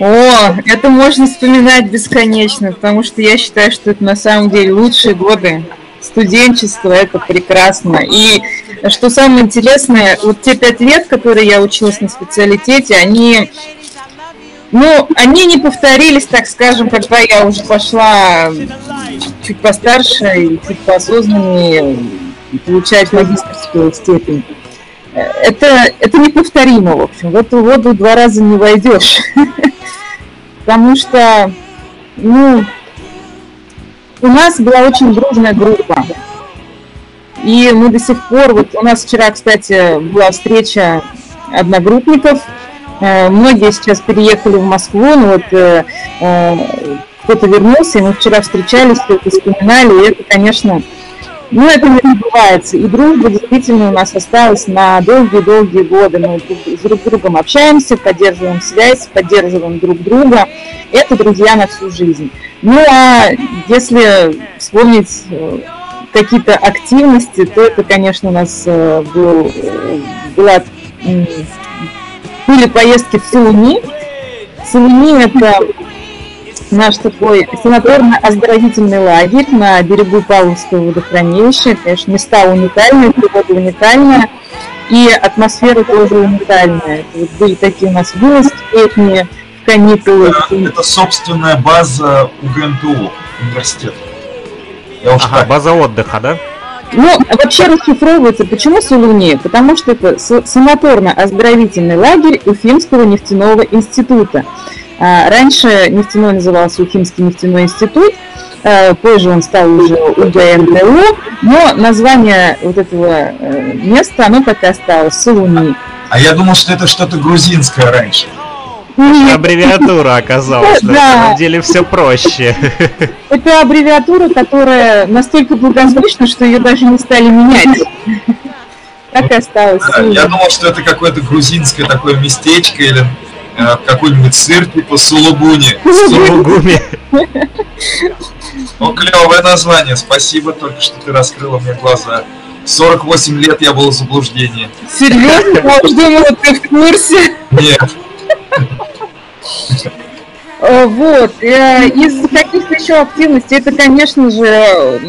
Speaker 3: О, это можно вспоминать бесконечно, потому что я считаю, что это на самом деле лучшие годы студенчества, это прекрасно. И что самое интересное, вот те пять лет, которые я училась на специалитете, они, ну, они не повторились, так скажем, когда я уже пошла чуть постарше и чуть поосознаннее получать магистрскую степень. Это, это неповторимо, в общем. В эту воду два раза не войдешь. Потому что, ну, у нас была очень дружная группа. И мы до сих пор, вот у нас вчера, кстати, была встреча одногруппников. Э, Многие сейчас переехали в Москву, но вот э, э, кто-то вернулся, и мы вчера встречались, что-то вспоминали, и это, конечно, ну, это не забывается. И дружба действительно у нас осталась на долгие-долгие годы. Мы друг- с друг другом общаемся, поддерживаем связь, поддерживаем друг друга. Это друзья на всю жизнь. Ну, а если вспомнить какие-то активности, то это, конечно, у нас был, была, были поездки в Сулуни, Солуни – это наш такой санаторно-оздоровительный лагерь на берегу Павловского водохранилища. Конечно, места уникальные, природа уникальная, и атмосфера тоже уникальная. Это вот были такие у нас вылазки летние, каникулы.
Speaker 4: Это, это собственная база УГНТУ, университета.
Speaker 2: Я уж ага, так. база отдыха, да?
Speaker 3: Ну, вообще расшифровывается, почему Солуни? Потому что это санаторно-оздоровительный лагерь Уфимского нефтяного института. А, раньше нефтяной назывался Уфимский нефтяной институт, а, позже он стал уже УГНТУ, но название вот этого э, места, оно так и осталось, Солуни.
Speaker 4: А я думал, что это что-то грузинское раньше.
Speaker 2: Нет. Аббревиатура оказалась, на самом деле все проще.
Speaker 3: Это аббревиатура, которая настолько благозвучна, что ее даже не стали менять. Так и осталось.
Speaker 4: Да, я думал, что это какое-то грузинское такое местечко или э, какой-нибудь сыр типа сулугуни.
Speaker 2: Сулугуни.
Speaker 4: Ну, клевое название. Спасибо только, что ты раскрыла мне глаза. 48 лет я был в заблуждении.
Speaker 3: Серьезно? Я уже думала, ты в курсе.
Speaker 4: Нет.
Speaker 3: Э, вот. Э, из каких-то еще активностей, это, конечно же,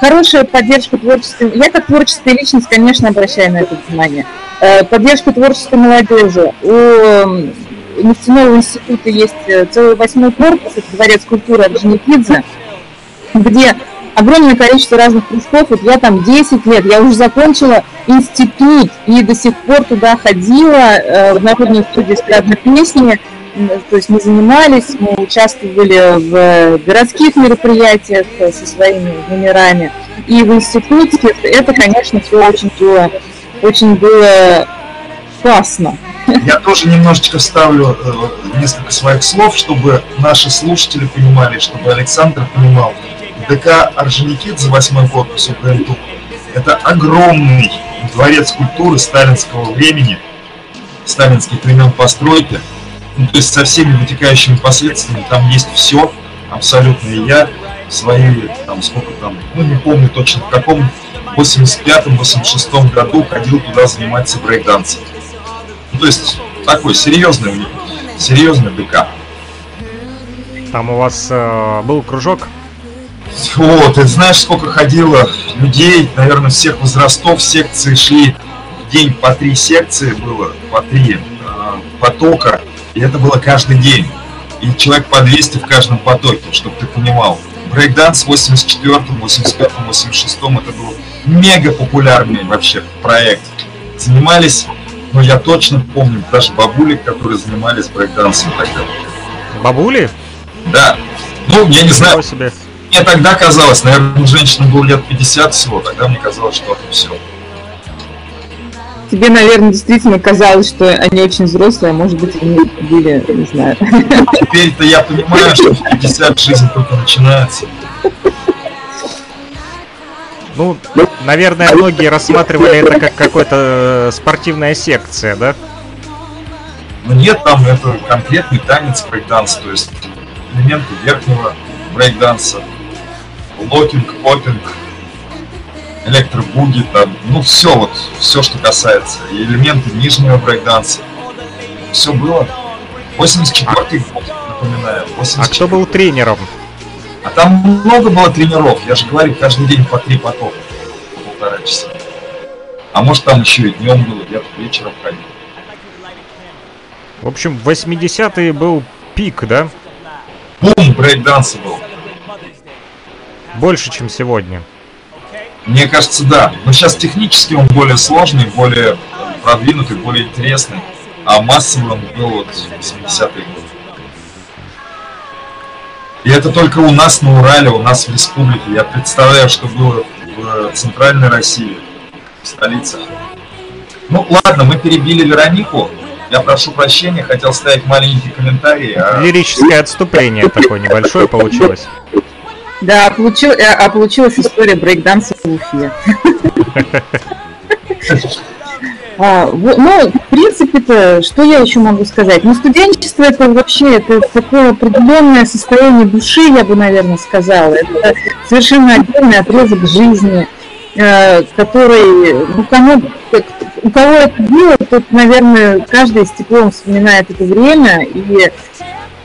Speaker 3: хорошая поддержка творческой... Я как творческая личность, конечно, обращаю на это внимание. Э, поддержка творческой молодежи. У нефтяного института есть целый восьмой корпус, это дворец культуры Орджоникидзе, где огромное количество разных кружков. Вот я там 10 лет, я уже закончила институт и до сих пор туда ходила э, в народную студию эстрадной песни. То есть мы занимались, мы участвовали в городских мероприятиях э, со своими номерами. И в институте это, конечно, все очень было, очень было классно.
Speaker 4: Я тоже немножечко вставлю э, несколько своих слов, чтобы наши слушатели понимали, чтобы Александр понимал. ДК Орджоникидзе, восьмой корпус УКНТУ, это огромный дворец культуры сталинского времени, сталинских времен постройки, ну, то есть со всеми вытекающими последствиями, там есть все, абсолютно, и я свои, там, сколько там, ну, не помню точно, в каком 85-86 году ходил туда заниматься брейкдансом. Ну, то есть такой серьезный, серьезный ДК.
Speaker 2: Там у вас э, был кружок
Speaker 4: вот, ты знаешь, сколько ходило людей, наверное, всех возрастов, секции шли в день по три секции было, по три э, потока, и это было каждый день. И человек по 200 в каждом потоке, чтобы ты понимал. Брейкданс в 84-м, 85-м, 86-м это был мега популярный вообще проект. Занимались, ну я точно помню, даже бабули, которые занимались брейкдансом тогда.
Speaker 2: Бабули?
Speaker 4: Да. Ну, я не знаю. Себе мне тогда казалось, наверное, женщинам было лет 50 всего, тогда мне казалось, что это все.
Speaker 3: Тебе, наверное, действительно казалось, что они очень взрослые, а может быть, они были, не знаю.
Speaker 4: Теперь-то я понимаю, что в 50 жизнь только начинается.
Speaker 2: Ну, наверное, многие рассматривали это как какая-то э, спортивная секция, да?
Speaker 4: Ну нет, там это конкретный танец брейкданс, то есть элементы верхнего брейкданса, locking, popping, электробуги, там, ну все вот, все, что касается, и элементы нижнего брейкданса. Все было. 84-й год, напоминаю. 84
Speaker 2: а кто был тренером?
Speaker 4: А там много было тренеров, я же говорю, каждый день по три потока, полтора часа. А может там еще и днем было, где-то вечером ходил.
Speaker 2: В общем, 80-е был пик, да?
Speaker 4: Бум брейкданса был.
Speaker 2: Больше, чем сегодня.
Speaker 4: Мне кажется, да. Но сейчас технически он более сложный, более продвинутый, более интересный. А массовый он был вот 80-е годы. И это только у нас на Урале, у нас в республике. Я представляю, что было в центральной России, в столицах. Ну ладно, мы перебили Веронику. Я прошу прощения, хотел ставить маленький комментарий.
Speaker 2: А... Лирическое отступление такое небольшое получилось.
Speaker 3: Да, получил, э, а получилась история брейкданса в Уфе. А, ну, в принципе-то, что я еще могу сказать? Ну, студенчество это вообще это такое определенное состояние души, я бы, наверное, сказала. Это совершенно отдельный отрезок жизни. э, который, ну, кому, у кого это было, тот, наверное, каждый с теплом вспоминает это время, и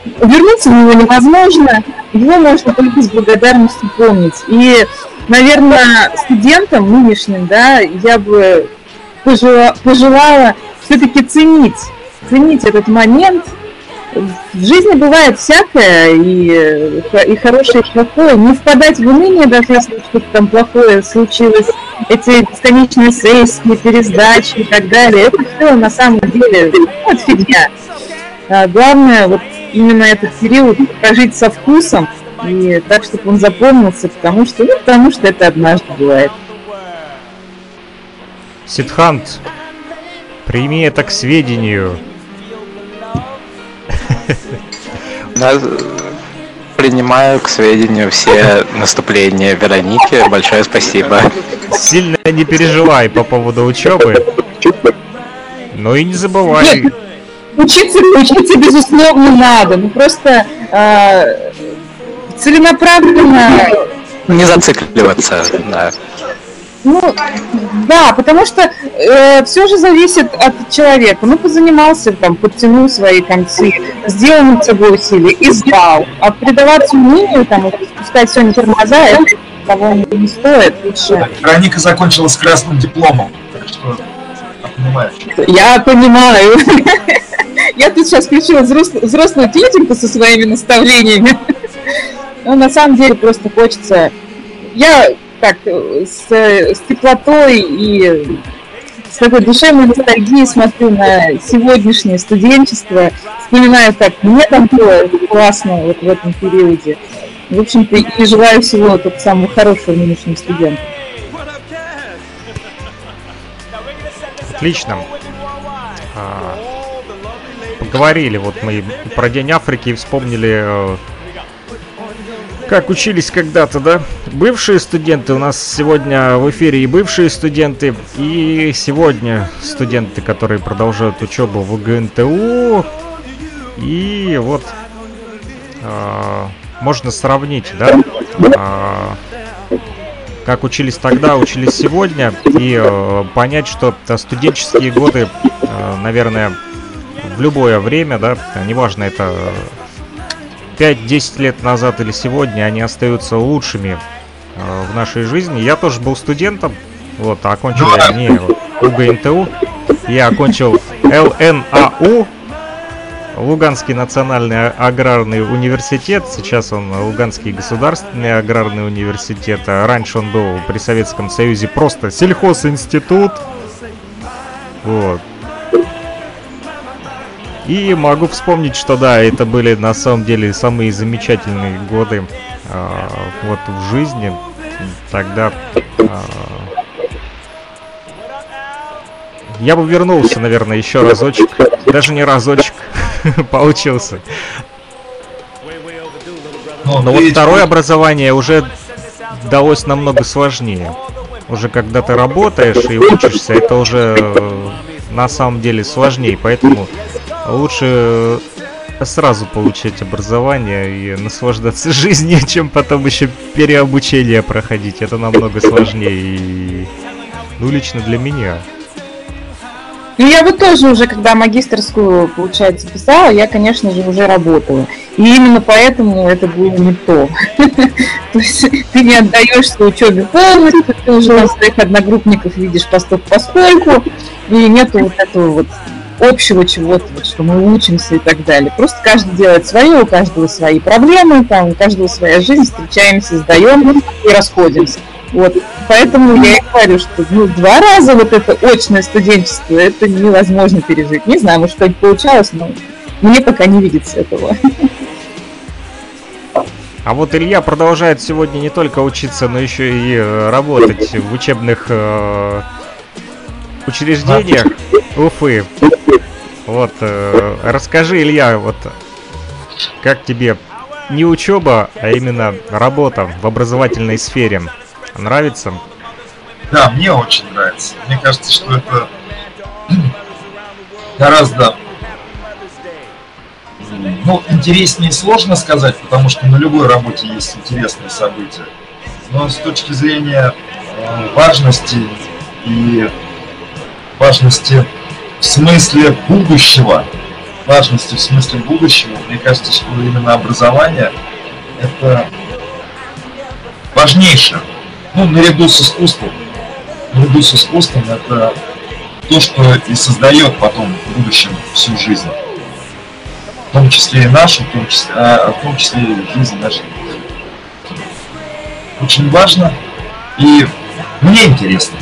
Speaker 3: вернуться в него невозможно, его можно только с благодарностью помнить. И, наверное, студентам нынешним, да, я бы пожелала, пожелала все-таки ценить, ценить этот момент. В жизни бывает всякое, и, и хорошее, и плохое. Не впадать в уныние, даже если что-то там плохое случилось. Эти бесконечные сессии, пересдачи и так далее. Это все на самом деле вот фигня. А главное, вот именно этот период прожить со вкусом, и так, чтобы он запомнился, потому что, ну, потому что это однажды бывает.
Speaker 2: Сидхант, прими это к сведению.
Speaker 5: Принимаю к сведению все наступления Вероники. Большое спасибо.
Speaker 2: Сильно не переживай по поводу учебы. Ну и не забывай. Нет,
Speaker 3: учиться, учиться безусловно надо. Ну просто э, целенаправленно.
Speaker 5: Не зацикливаться, да.
Speaker 3: Ну, да, потому что э, все же зависит от человека. Ну, позанимался, там, подтянул свои концы, сделал над собой усилия и сдал. А предаваться унынию, там, спускать все на тормоза, это того не стоит. Лучше.
Speaker 4: Вероника закончила с красным дипломом, так что
Speaker 3: я понимаю. Я тут сейчас включила взрослую тетеньку со своими наставлениями. Но на самом деле просто хочется... Я так, с, с теплотой и с такой душевной ностальгией смотрю на сегодняшнее студенчество, вспоминаю, как мне там было классно вот в этом периоде. В общем-то, и желаю всего только самого хорошего нынешним студентам.
Speaker 2: Отлично. А, поговорили, вот мы про День Африки вспомнили э, как учились когда-то, да? Бывшие студенты у нас сегодня в эфире и бывшие студенты, и сегодня студенты, которые продолжают учебу в ГНТУ. И вот э, можно сравнить, да? Э, как учились тогда, учились сегодня, и э, понять, что студенческие годы, э, наверное, в любое время, да, неважно, это 5-10 лет назад или сегодня они остаются лучшими э, в нашей жизни. Я тоже был студентом, вот, окончил я не УГНТУ, я окончил ЛНАУ, Луганский национальный аграрный университет, сейчас он Луганский государственный аграрный университет, а раньше он был при Советском Союзе просто сельхозинститут. Вот. И могу вспомнить, что да, это были на самом деле самые замечательные годы э, вот в жизни. Тогда э, я бы вернулся, наверное, еще разочек. Даже не разочек получился. Но вот второе образование уже далось намного сложнее. Уже когда ты работаешь и учишься, это уже э, на самом деле сложнее. Поэтому лучше сразу получать образование и наслаждаться жизнью, чем потом еще переобучение проходить. Это намного сложнее и... Ну, лично для меня.
Speaker 3: Ну, я вот тоже уже, когда магистрскую, получается, писала, я, конечно же, уже работала. И именно поэтому это было не то. То есть ты не отдаешься учебе полностью, ты уже своих одногруппников видишь поступ поскольку, и нету вот этого вот общего чего-то, вот, что мы учимся и так далее. Просто каждый делает свое, у каждого свои проблемы, там, у каждого своя жизнь, встречаемся, сдаем и расходимся. Вот. Поэтому я и говорю, что ну, два раза вот это очное студенчество, это невозможно пережить. Не знаю, может, что-нибудь получалось, но мне пока не видится этого.
Speaker 2: А вот Илья продолжает сегодня не только учиться, но еще и э, работать в учебных э, учреждениях Уфы. Вот, э, расскажи, Илья, вот как тебе не учеба, а именно работа в образовательной сфере нравится?
Speaker 4: Да, мне очень нравится. Мне кажется, что это гораздо ну, интереснее сложно сказать, потому что на любой работе есть интересные события. Но с точки зрения э, важности и важности в смысле будущего. Важности в смысле будущего. Мне кажется, что именно образование это важнейшее. Ну, наряду с искусством. Наряду с искусством это то, что и создает потом в будущем всю жизнь. В том числе и нашу, в том числе, а, в том числе и жизнь нашей. Очень важно и мне интересно.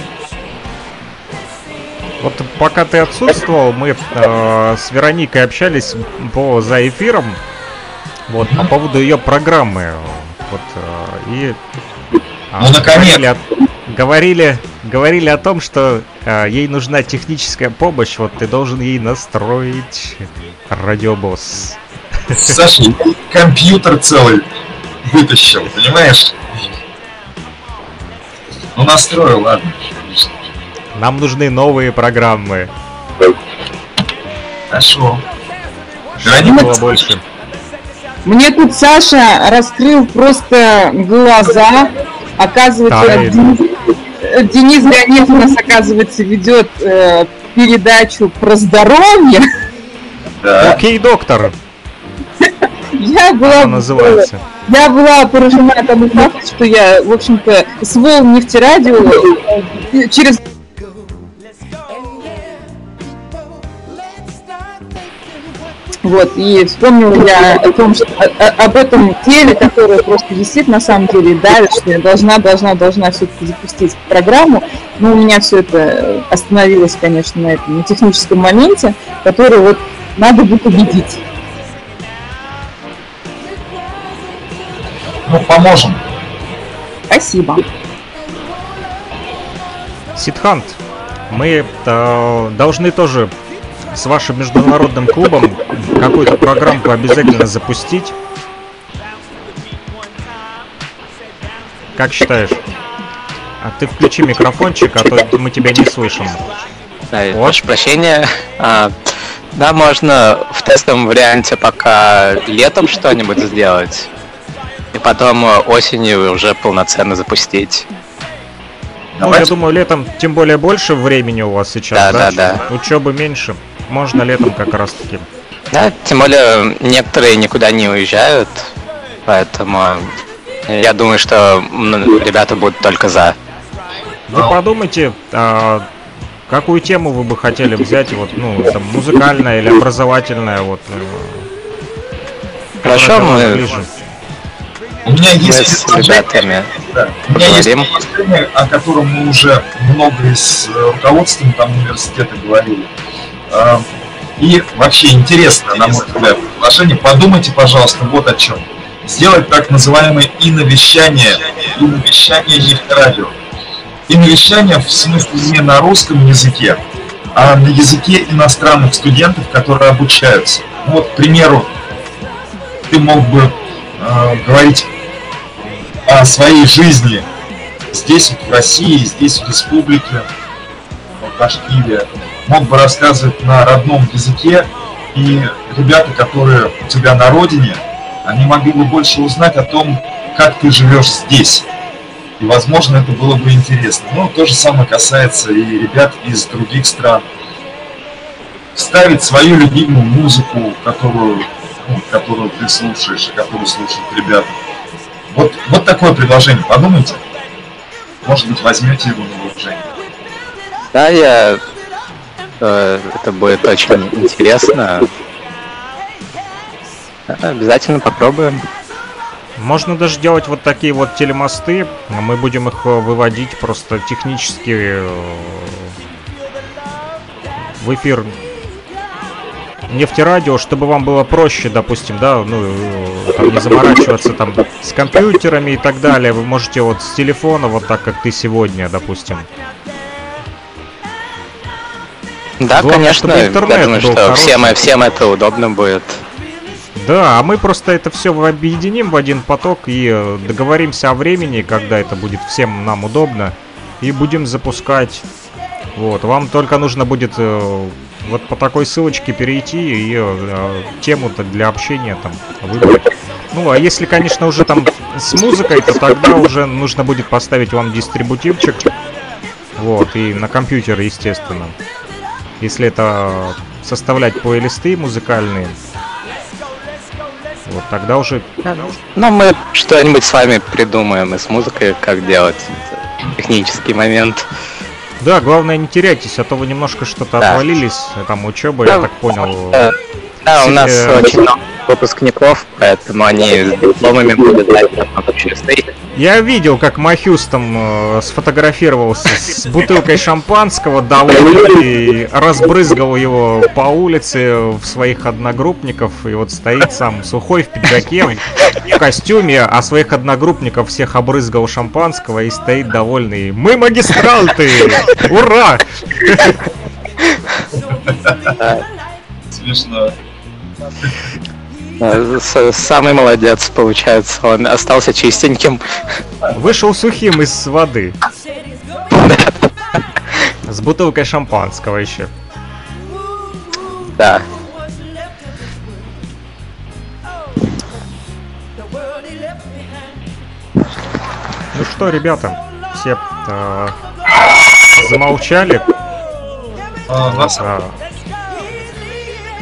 Speaker 2: Вот пока ты отсутствовал, мы э, с Вероникой общались по за эфиром. Вот, по поводу ее программы. Вот, э, и
Speaker 4: а, ну, наконец!
Speaker 2: Говорили, говорили, говорили о том, что э, ей нужна техническая помощь, вот ты должен ей настроить радиобосс.
Speaker 4: Саша, компьютер целый вытащил, понимаешь? Ну настроил, ладно.
Speaker 2: Нам нужны новые программы.
Speaker 4: Хорошо.
Speaker 3: Границ было больше. Мне тут Саша раскрыл просто глаза. Оказывается, Денис, Денис Леонид у нас, оказывается, ведет э, передачу про здоровье.
Speaker 2: Да. Окей, доктор.
Speaker 3: Я была... Она называется. Я была поражена тому факту, что я, в общем-то, с волн нефтерадио э, через Вот, и вспомнила я о том, что о, об этом теле, которое просто висит на самом деле и давит, что я должна, должна, должна все-таки запустить программу. Но у меня все это остановилось, конечно, на этом на техническом моменте, который вот надо будет убедить.
Speaker 4: Ну, поможем.
Speaker 3: Спасибо.
Speaker 2: Сидхант, мы э, должны тоже с вашим международным клубом какую-то программку обязательно запустить. Как считаешь? А ты включи микрофончик, а то мы тебя не слышим.
Speaker 5: Да, вот. прошу прощения. А, да, можно в тестовом варианте пока летом что-нибудь сделать. И потом осенью уже полноценно запустить.
Speaker 2: Ну, я думаю, летом тем более больше времени у вас сейчас,
Speaker 5: да? Да, да,
Speaker 2: да. Учебы меньше можно летом как раз таки.
Speaker 5: Да, тем более некоторые никуда не уезжают, поэтому я думаю, что ребята будут только за.
Speaker 2: Вы подумайте, а, какую тему вы бы хотели взять, вот, ну, там, музыкальная или образовательная, вот.
Speaker 5: Э, Хорошо, мы ближе.
Speaker 4: У меня есть с ребятами. Да. У меня есть предложение, о котором мы уже много с э, руководством там университета говорили. А, и вообще интересно, на мой взгляд, предложение. Подумайте, пожалуйста, вот о чем. Сделать так называемое иновещание, иновещание нефтерадио. Иновещание в смысле не на русском языке, а на языке иностранных студентов, которые обучаются. Вот, к примеру, ты мог бы э, говорить о своей жизни здесь, вот, в России, здесь, в республике, в Башкирии, мог бы рассказывать на родном языке, и ребята, которые у тебя на родине, они могли бы больше узнать о том, как ты живешь здесь. И, возможно, это было бы интересно. Ну, то же самое касается и ребят из других стран. Ставить свою любимую музыку, которую, ну, которую ты слушаешь, и которую слушают ребята. Вот, вот такое предложение. Подумайте. Может быть, возьмете его на вооружение.
Speaker 5: Да, я это будет очень интересно. Обязательно попробуем.
Speaker 2: Можно даже делать вот такие вот телемосты. Мы будем их э, выводить просто технически э, в эфир нефтерадио, чтобы вам было проще, допустим, да, ну, э, там, не заморачиваться там с компьютерами и так далее. Вы можете вот с телефона, вот так, как ты сегодня, допустим,
Speaker 5: да, Главное, конечно, я думаю, что хороший. всем, всем это удобно будет.
Speaker 2: Да, а мы просто это все объединим в один поток и э, договоримся о времени, когда это будет всем нам удобно, и будем запускать. Вот, вам только нужно будет э, вот по такой ссылочке перейти и э, тему-то для общения там выбрать. Ну, а если, конечно, уже там с музыкой, то тогда уже нужно будет поставить вам дистрибутивчик. Вот, и на компьютер, естественно. Если это составлять плейлисты музыкальные, вот тогда уже...
Speaker 5: Ну, мы что-нибудь с вами придумаем и с музыкой, как делать. Это технический момент.
Speaker 2: Да, главное не теряйтесь, а то вы немножко что-то
Speaker 5: Да.
Speaker 2: отвалились, там учеба,
Speaker 5: Да,
Speaker 2: я так понял.
Speaker 5: Э, Да, у нас
Speaker 2: Э,
Speaker 5: очень много выпускников, поэтому они с дипломами будут дать намного чистый.
Speaker 2: Я видел, как Махюс там э, сфотографировался с бутылкой шампанского, довольный, и разбрызгал его по улице в своих одногруппников, и вот стоит сам сухой в пиджаке, в костюме, а своих одногруппников всех обрызгал шампанского и стоит довольный. Мы магистранты! Ура!
Speaker 4: Смешно.
Speaker 5: Э, Самый молодец, получается. Он остался чистеньким.
Speaker 2: Вышел сухим из воды. С бутылкой шампанского еще.
Speaker 5: Да.
Speaker 2: Ну что, ребята, все э, замолчали.
Speaker 4: А, на,
Speaker 2: А,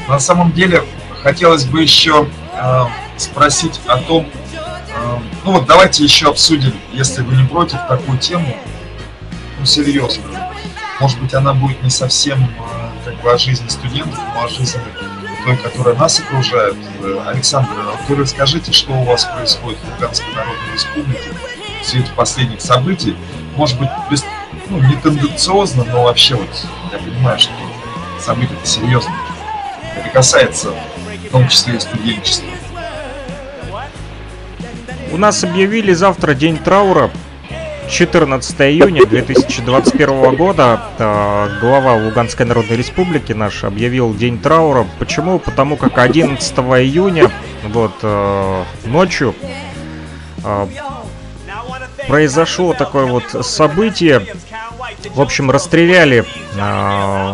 Speaker 4: на самом деле, хотелось бы еще а, спросить о том, а, ну вот давайте еще обсудим, если вы не против, такую тему, ну серьезную. Может быть, она будет не совсем а, как бы о жизни студентов, но о жизни той, которая нас окружает. Э, Александр, а вы расскажите, что у вас происходит в Луганской Народной Республике в свете последних событий. Может быть, без, ну, не тенденциозно, но вообще вот я понимаю, что события серьезные. Это касается в том числе и студенчества.
Speaker 2: у нас объявили завтра день траура. 14 июня 2021 года э, глава Луганской Народной Республики наш объявил день траура. Почему? Потому как 11 июня вот э, ночью э, произошло такое вот событие. В общем, расстреляли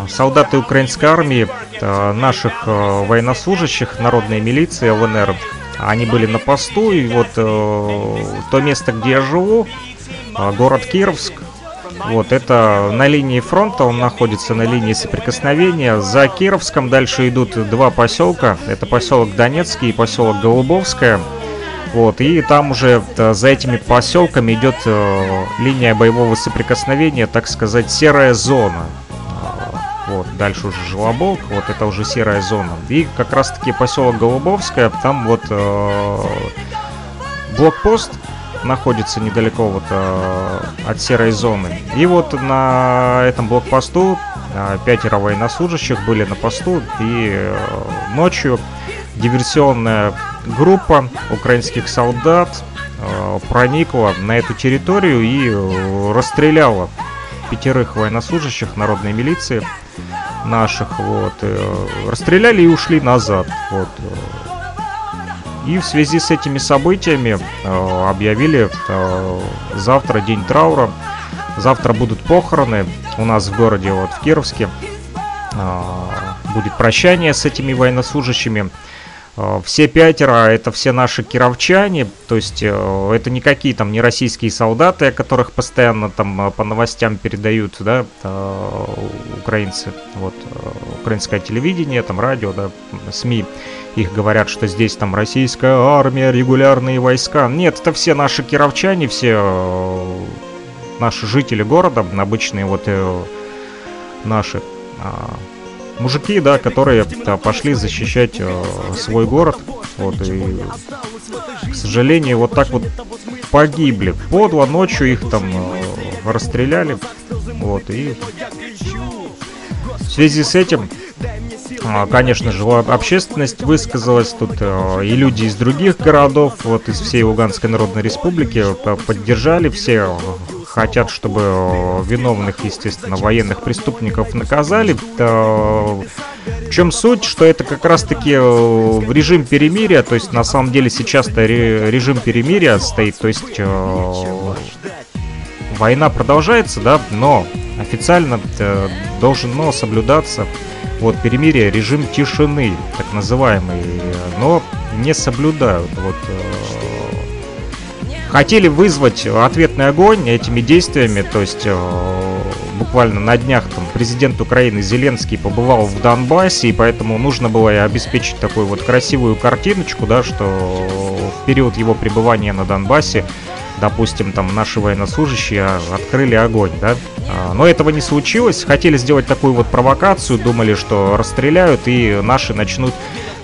Speaker 2: солдаты украинской армии наших э, военнослужащих народной милиции ЛНР. Они были на посту, и вот э, то место, где я живу, э, город Кировск, вот это на линии фронта, он находится на линии соприкосновения. За Кировском дальше идут два поселка. Это поселок Донецкий и поселок Голубовское. Вот, и там уже э, за этими поселками идет э, линия боевого соприкосновения, так сказать, серая зона. Вот, дальше уже Желобок, вот это уже серая зона. И как раз таки поселок Голубовское, там вот э, блокпост находится недалеко вот э, от серой зоны. И вот на этом блокпосту э, пятеро военнослужащих были на посту, и э, ночью диверсионная группа украинских солдат э, проникла на эту территорию и э, расстреляла пятерых военнослужащих народной милиции наших, вот, э, расстреляли и ушли назад, вот. И в связи с этими событиями э, объявили э, завтра день траура, завтра будут похороны у нас в городе, вот в Кировске, будет прощание с этими военнослужащими. Э, Все пятеро это все наши кировчане, то есть э, это никакие там не российские солдаты, о которых постоянно там э, по новостям передают, да, украинцы, вот, украинское телевидение, там радио, да, СМИ, их говорят, что здесь там российская армия, регулярные войска. Нет, это все наши кировчане, все наши жители города, обычные вот наши а, мужики, да, которые да, пошли защищать э, свой город. Вот, и, к сожалению, вот так вот погибли. Подло ночью их там э, расстреляли. Вот, и в связи с этим, а, конечно же, общественность высказалась тут, э, и люди из других городов, вот из всей Луганской Народной Республики п- поддержали, все э, хотят, чтобы э, виновных, естественно, военных преступников наказали. Э, В чем суть, что это как раз-таки э, режим перемирия, то есть на самом деле сейчас-то ре- режим перемирия стоит, то есть э, война продолжается, да, но официально э, должно соблюдаться вот перемирие, режим тишины, так называемый. Но не соблюдают. Вот хотели вызвать ответный огонь этими действиями, то есть буквально на днях там президент Украины Зеленский побывал в Донбассе, и поэтому нужно было обеспечить такую вот красивую картиночку, да, что в период его пребывания на Донбассе допустим, там наши военнослужащие открыли огонь, да. А, но этого не случилось. Хотели сделать такую вот провокацию, думали, что расстреляют и наши начнут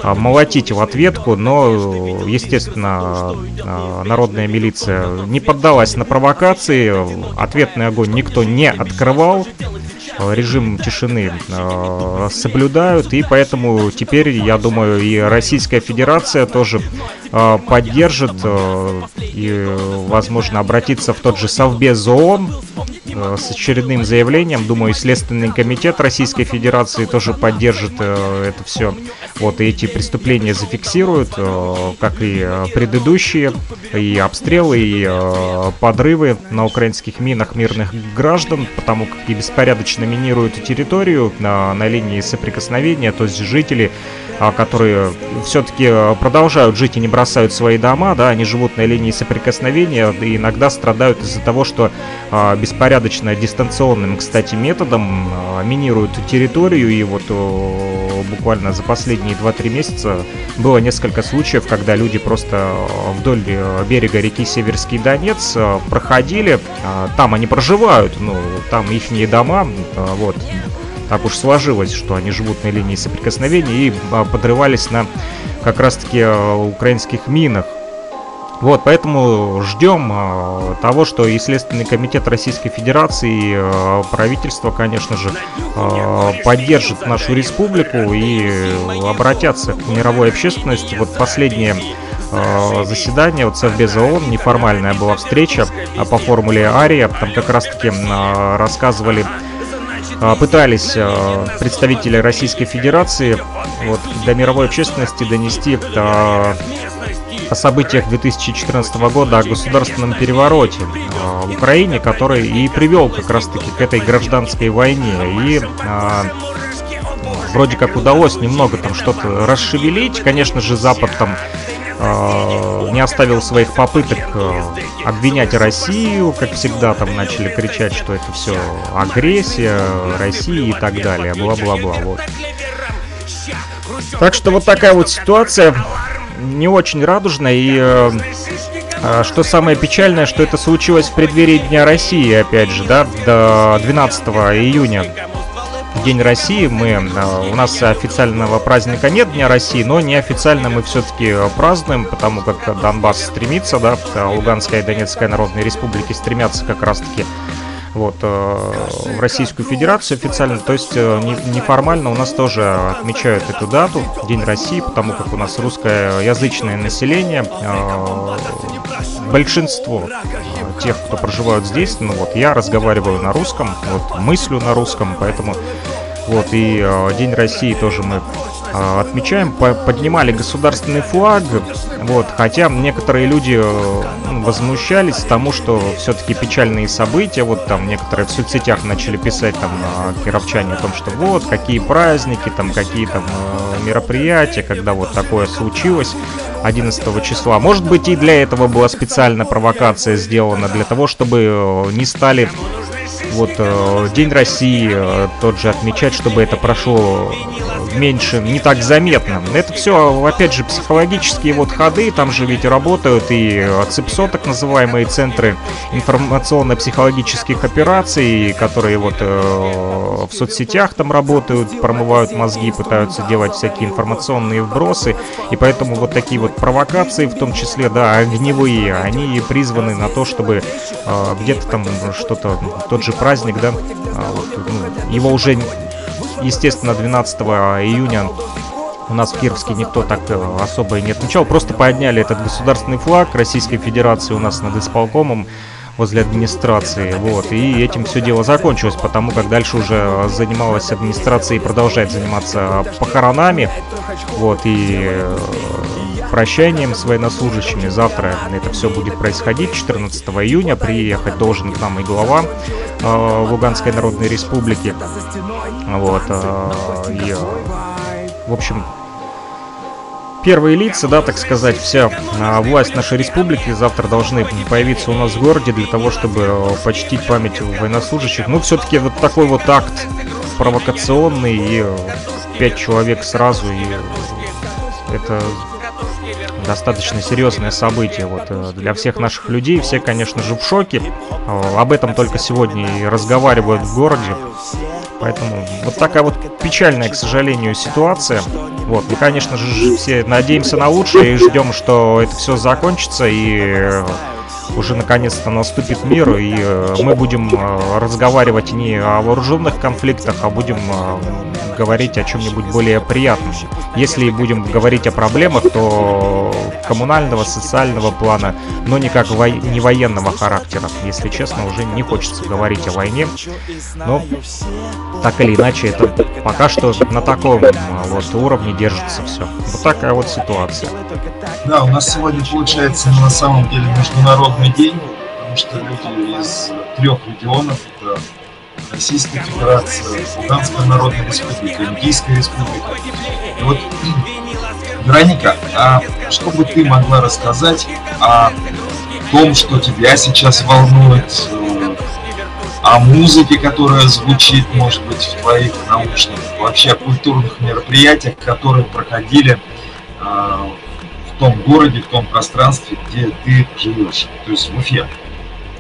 Speaker 2: молотить в ответку, но, естественно, а, народная милиция не поддалась на провокации, ответный огонь никто не открывал, режим тишины э, соблюдают, и поэтому теперь, я думаю, и Российская Федерация тоже э, поддержит э, и, возможно, обратиться в тот же Совбез ООН э, с очередным заявлением. Думаю, Следственный комитет Российской Федерации тоже поддержит э, это все. Вот, и эти преступления зафиксируют, э, как и э, предыдущие, и обстрелы, и э, подрывы на украинских минах мирных граждан, потому как и беспорядочно минируют территорию на, на линии соприкосновения, то есть жители а, которые все-таки продолжают жить и не бросают свои дома, да, они живут на линии соприкосновения и иногда страдают из-за того, что а, беспорядочно дистанционным, кстати, методом а, минируют территорию. И вот буквально за последние 2-3 месяца было несколько случаев, когда люди просто вдоль э, берега реки Северский Донец э, проходили, там они проживают, ну, там их дома, вот, так уж сложилось, что они живут на линии соприкосновения и а, подрывались на как раз-таки а, украинских минах. Вот, поэтому ждем э, того, что и Следственный комитет Российской Федерации, и э, правительство, конечно же, э, поддержит нашу республику и обратятся к мировой общественности. Вот последнее заседание вот Совбеза ООН, неформальная была встреча по формуле Ария, там как раз-таки рассказывали а, пытались а, представители Российской Федерации вот, до мировой общественности донести о, о событиях 2014 года, о государственном перевороте в Украине, который и привел как раз-таки к этой гражданской войне. И вроде как удалось немного там что-то расшевелить. Конечно же, Запад там э, не оставил своих попыток э, обвинять Россию, как всегда там начали кричать, что это все агрессия России и так далее, бла-бла-бла, вот. Так что вот такая вот ситуация, не очень радужная. И э, что самое печальное, что это случилось в преддверии Дня России, опять же, да, до 12 июня День России. Мы, э, у нас официального праздника нет Дня России, но неофициально мы все-таки празднуем, потому как Донбасс стремится, да, Луганская и Донецкая Народные Республики стремятся как раз-таки вот, э, в Российскую Федерацию официально. То есть э, неформально у нас тоже отмечают эту дату, День России, потому как у нас русскоязычное население, э, большинство тех, кто проживают здесь, ну вот я разговариваю на русском, вот мыслю на русском, поэтому вот и День России тоже мы а, отмечаем, поднимали государственный флаг, вот, хотя некоторые люди э, ну, возмущались тому, что все-таки печальные события, вот там некоторые в соцсетях начали писать там кировчане о том, что вот, какие праздники, там какие там э, мероприятия, когда вот такое случилось 11 числа. Может быть и для этого была специальная провокация сделана, для того, чтобы э, не стали вот День России тот же отмечать, чтобы это прошло меньше, не так заметно. Это все, опять же, психологические вот ходы, там же ведь работают и ЦИПСО, так называемые центры информационно-психологических операций, которые вот э, в соцсетях там работают, промывают мозги, пытаются делать всякие информационные вбросы, и поэтому вот такие вот провокации, в том числе, да, огневые, они призваны на то, чтобы э, где-то там что-то, тот же праздник, да, э, вот, ну, его уже естественно, 12 июня у нас в Кировске никто так э, особо и не отмечал. Просто подняли этот государственный флаг Российской Федерации у нас над исполкомом возле администрации. Вот. И этим все дело закончилось, потому как дальше уже занималась администрация и продолжает заниматься похоронами. Вот. И э, прощанием с военнослужащими. Завтра это все будет происходить. 14 июня приехать должен к нам и глава э, Луганской Народной Республики. Вот. Э, и, в общем, первые лица, да, так сказать, вся а, власть нашей республики завтра должны появиться у нас в городе для того, чтобы э, почтить память военнослужащих. Ну, все-таки вот такой вот акт провокационный и э, пять человек сразу, и это достаточно серьезное событие вот э, для всех наших людей. Все, конечно же, в шоке. Об этом только сегодня и разговаривают в городе. Поэтому вот такая вот печальная, к сожалению, ситуация. Вот, мы, конечно же, все надеемся на лучшее и ждем, что это все закончится и э, уже наконец-то наступит мир, и э, мы будем э, разговаривать не о вооруженных конфликтах, а будем говорить о чем-нибудь более приятном. Если будем говорить о проблемах, то коммунального, социального плана, но никак во... не военного характера. Если честно, уже не хочется говорить о войне. Но так или иначе, это пока что на таком вот уровне держится все. Вот такая вот ситуация.
Speaker 4: Да, у нас сегодня получается на самом деле международный день, потому что люди из трех регионов, это Российская Федерация, Луганская Народная Республика, Индийская Республика. И вот, Вероника, а что бы ты могла рассказать о том, что тебя сейчас волнует, э, о музыке, которая звучит, может быть, в твоих наушниках, вообще о культурных мероприятиях, которые проходили э, в том городе, в том пространстве, где ты живешь, то есть в Уфе.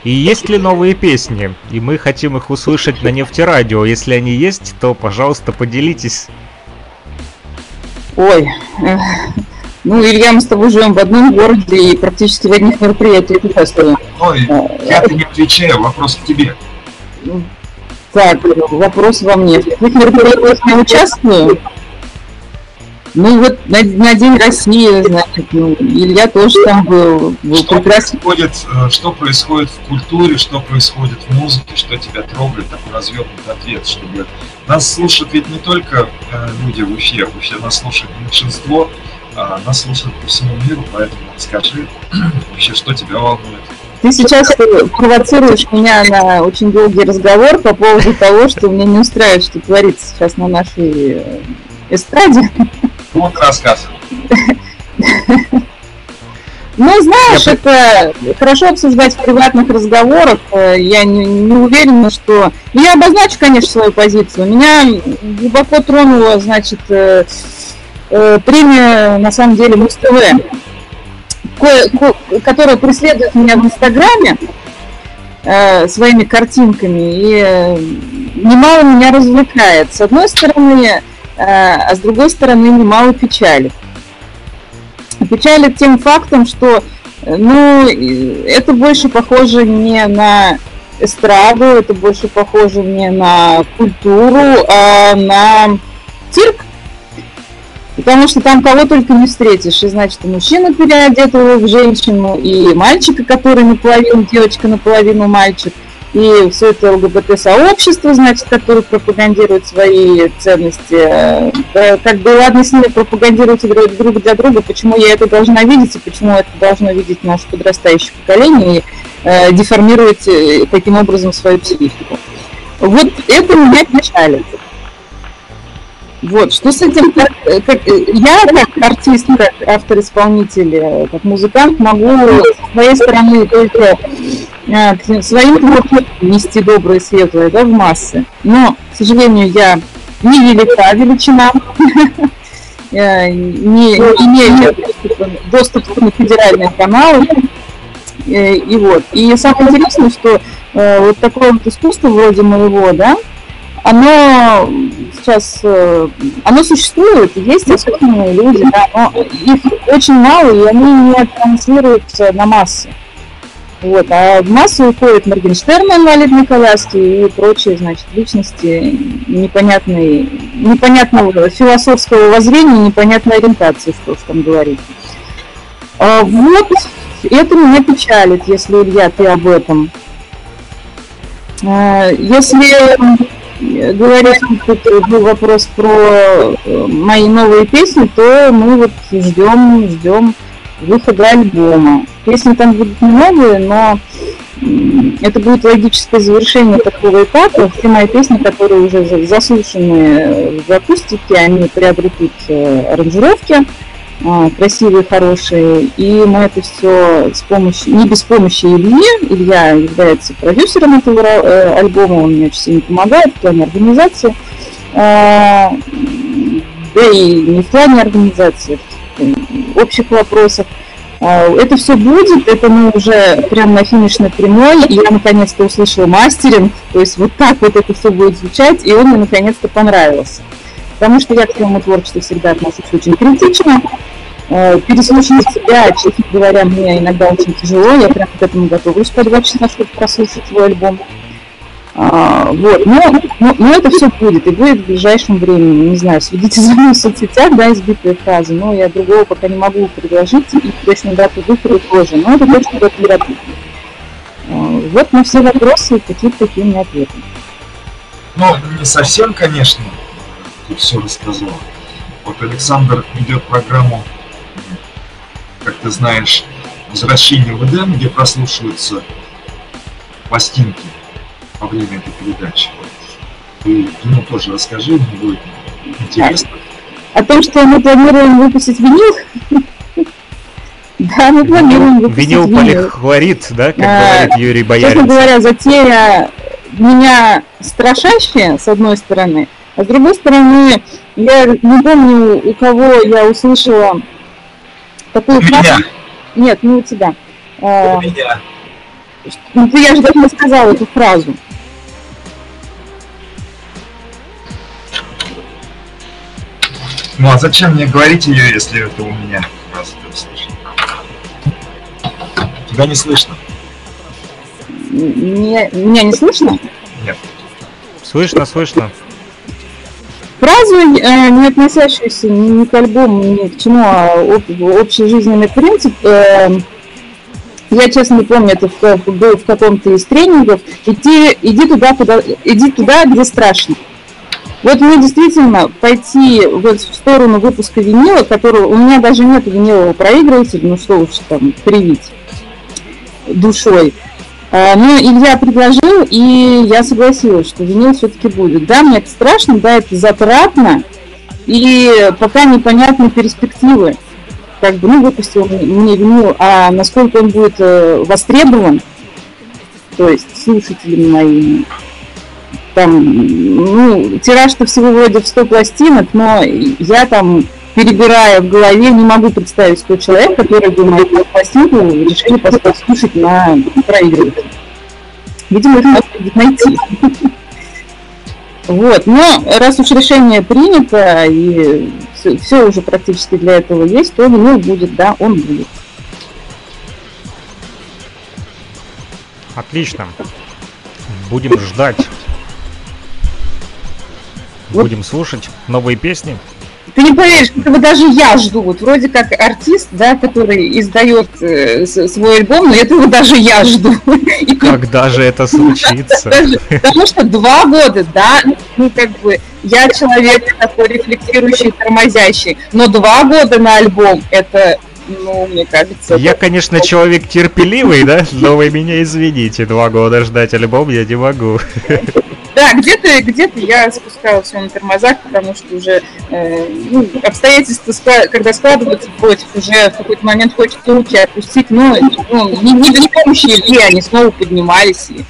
Speaker 2: И есть ли новые песни? И мы хотим их услышать на нефтерадио. Если они есть, то, пожалуйста, поделитесь.
Speaker 3: Ой, ну, Илья, мы с тобой живем в одном городе и практически в одних мероприятиях участвуем.
Speaker 4: Ой, я-то не отвечаю, вопрос к тебе.
Speaker 3: Так, вопрос во мне. В каких мероприятиях я участвую? Ну вот на, на День России, значит, ну, Илья тоже там был. был
Speaker 4: что, происходит, э, что происходит в культуре, что происходит в музыке, что тебя трогает, такой развернутый ответ, чтобы нас слушают ведь не только э, люди в Уфе, в Уфе нас слушает меньшинство, а нас слушают по всему миру, поэтому скажи вообще, что тебя волнует.
Speaker 3: Ты сейчас провоцируешь меня на очень долгий разговор по поводу того, что меня не устраивает, что творится сейчас на нашей э, эстраде.
Speaker 4: Вот рассказ.
Speaker 3: Ну, знаешь, это хорошо обсуждать в приватных разговорах. Э, я не, не уверена, что... Ну, я обозначу, конечно, свою позицию. Меня глубоко тронула, значит, э, э, премия, на самом деле, Муз-ТВ, которая преследует меня в Инстаграме своими картинками и немало меня развлекает. С одной стороны, Э, а с другой стороны немало печали. Печали тем фактом, что ну, это больше похоже не на эстраду, это больше похоже не на культуру, а на цирк. Потому что там кого только не встретишь. И значит, и мужчину переодетого в женщину, и мальчика, который наполовину девочка, наполовину мальчик – и все это ЛГБТ-сообщество, значит, которое пропагандирует свои ценности. Э, как бы ладно с ними пропагандируют друг для друга, почему я это должна видеть, и почему это должно видеть наше подрастающее поколение, и э, деформировать э, таким образом свою психику. Вот это меня печалит. Вот, что с этим, как, как, я как артист, как автор-исполнитель, как музыкант могу с своей стороны только а, своим творчеством нести доброе светлое да, в массы. Но, к сожалению, я не велика величина, э, не имею доступа на федеральные каналы. Э, и вот. И самое интересное, что э, вот такое вот искусство вроде моего, да, оно сейчас, оно существует, есть особенные люди, да, но их очень мало, и они не транслируются на массы. Вот, а в массу уходит Моргенштерн инвалидной коляски и прочие, значит, личности непонятной, непонятного философского воззрения, непонятной ориентации, что уж там говорить. А вот, это меня печалит, если, Илья, ты об этом. А, если говорить, тут был вопрос про э, мои новые песни, то мы вот ждем, ждем выхода альбома. Песни там будут не новые, но это будет логическое завершение такого этапа. Все мои песни, которые уже заслушаны в акустике, они приобретут э, аранжировки красивые, хорошие. И мы это все с помощью, не без помощи Ильи. Илья является продюсером этого э, альбома, он мне очень сильно помогает в плане организации. А, да и не в плане организации, в общих вопросах. А, это все будет, это мы уже прямо на финишной прямой, и я наконец-то услышала мастеринг, то есть вот так вот это все будет звучать, и он мне наконец-то понравился. Потому что я к своему творчеству всегда отношусь очень критично. Э, переслушивать себя, честно говоря, мне иногда очень тяжело. Я прям к этому готовлюсь по два часа, чтобы прослушать свой альбом. А, вот, но, но, но это все будет, и будет в ближайшем времени. Не знаю, следите за мной в соцсетях, да, избитые фразы, но я другого пока не могу предложить, и точно дату выхода тоже, но это точно будет мероприятие. А, вот на все вопросы какие-то такие у меня ответы.
Speaker 4: Ну, не совсем, конечно, ты все рассказал. Вот Александр ведет программу, как ты знаешь, «Возвращение в Эдем», где прослушиваются пластинки во время этой передачи. Ты ему тоже расскажи, мне будет интересно.
Speaker 3: О том, что мы планируем выпустить винил? Да, мы планируем
Speaker 2: выпустить винил. Винил полихлорид, да, как а, говорит Юрий Боярин.
Speaker 3: Честно говоря, затея меня страшащая, с одной стороны, а с другой стороны, я не помню, у кого я услышала такую фразу. Нет, не у тебя.
Speaker 4: А, у меня.
Speaker 3: Ну, ты, я же даже не сказала эту фразу.
Speaker 4: Ну а зачем мне говорить ее, если это у меня? Раз Тебя не слышно.
Speaker 3: Не, меня не слышно?
Speaker 4: Нет.
Speaker 2: Слышно, слышно.
Speaker 3: Фразу, э, не относящуюся ни, к альбому, ни к чему, а об, общий жизненный принцип, э, я честно не помню, это был в каком-то из тренингов, иди, иди, туда, куда, иди туда, где страшно. Вот мне действительно пойти вот в сторону выпуска винила, которого у меня даже нет винилового проигрывателя, ну что уж там привить душой. А, ну, Илья предложил, и я согласилась, что винил все-таки будет. Да, мне это страшно, да, это затратно, и пока непонятны перспективы. Как бы, ну, выпустил мне винил, а насколько он будет э, востребован, то есть слушателями моими, там, ну, тираж-то всего вроде в 100 пластинок, но я там перебирая в голове, не могу представить тот человек, который бы мою пластинку решили послушать на проигрыватель. Видимо, это надо будет найти. Вот, но раз уж решение принято и все, все уже практически для этого есть, то винил будет, да, он будет.
Speaker 2: Отлично. Будем ждать. Вот. Будем слушать новые песни.
Speaker 3: Ты не поверишь, этого даже я жду. Вот вроде как артист, да, который издает э, свой альбом, но этого даже я жду.
Speaker 2: И Когда же это случится?
Speaker 3: Потому что два года, да, ну как бы я человек такой рефлектирующий, тормозящий, но два года на альбом это ну, мне кажется...
Speaker 2: Я, конечно, человек терпеливый, да, но вы меня извините, два года ждать альбом я не могу.
Speaker 3: Да, где-то где я спускала все на тормозах, потому что уже э, ну, обстоятельства, когда складываются против, уже в какой-то момент хочется руки отпустить, но ну, не, не при помощи Ильи они снова поднимались, и,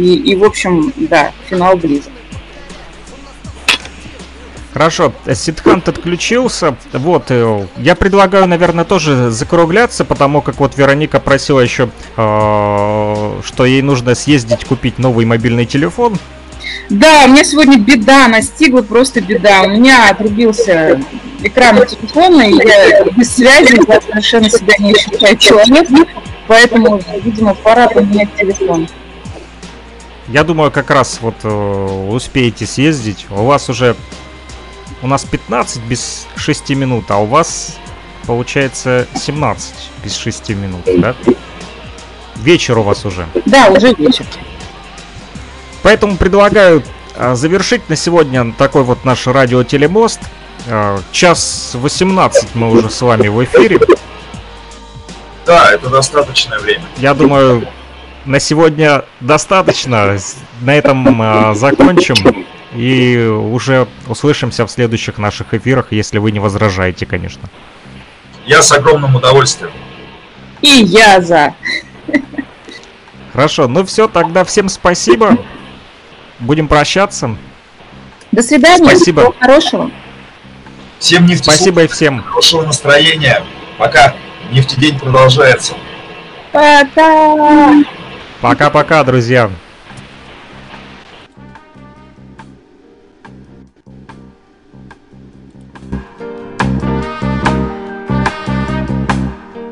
Speaker 3: и, и, в общем, да, финал близок.
Speaker 2: Хорошо, Сидхант отключился. Вот, э, я предлагаю, наверное, тоже закругляться, потому как вот Вероника просила еще, э, что ей нужно съездить купить новый мобильный телефон.
Speaker 3: Да, у меня сегодня беда настигла, просто беда. У меня отрубился экран телефона, и я без связи, я совершенно себя не ощущаю человек, поэтому, видимо, пора поменять телефон.
Speaker 2: Я думаю, как раз вот э, успеете съездить. У вас уже... У нас 15 без 6 минут, а у вас получается 17 без 6 минут, да? Вечер у вас уже.
Speaker 3: Да, уже вечер.
Speaker 2: Поэтому предлагаю а, завершить на сегодня такой вот наш радиотелемост. А, час 18 мы уже с вами в эфире.
Speaker 4: Да, это достаточное время.
Speaker 2: Я думаю, на сегодня достаточно. На этом э, закончим. И уже услышимся в следующих наших эфирах, если вы не возражаете, конечно.
Speaker 4: Я с огромным удовольствием.
Speaker 3: И я за.
Speaker 2: Хорошо, ну все, тогда всем спасибо. Будем прощаться.
Speaker 3: До свидания.
Speaker 2: Спасибо.
Speaker 3: Всего хорошего.
Speaker 4: Всем нефть
Speaker 2: Спасибо и всем.
Speaker 4: хорошего настроения. Пока. Нефтедень продолжается.
Speaker 3: Пока.
Speaker 2: Пока-пока, друзья.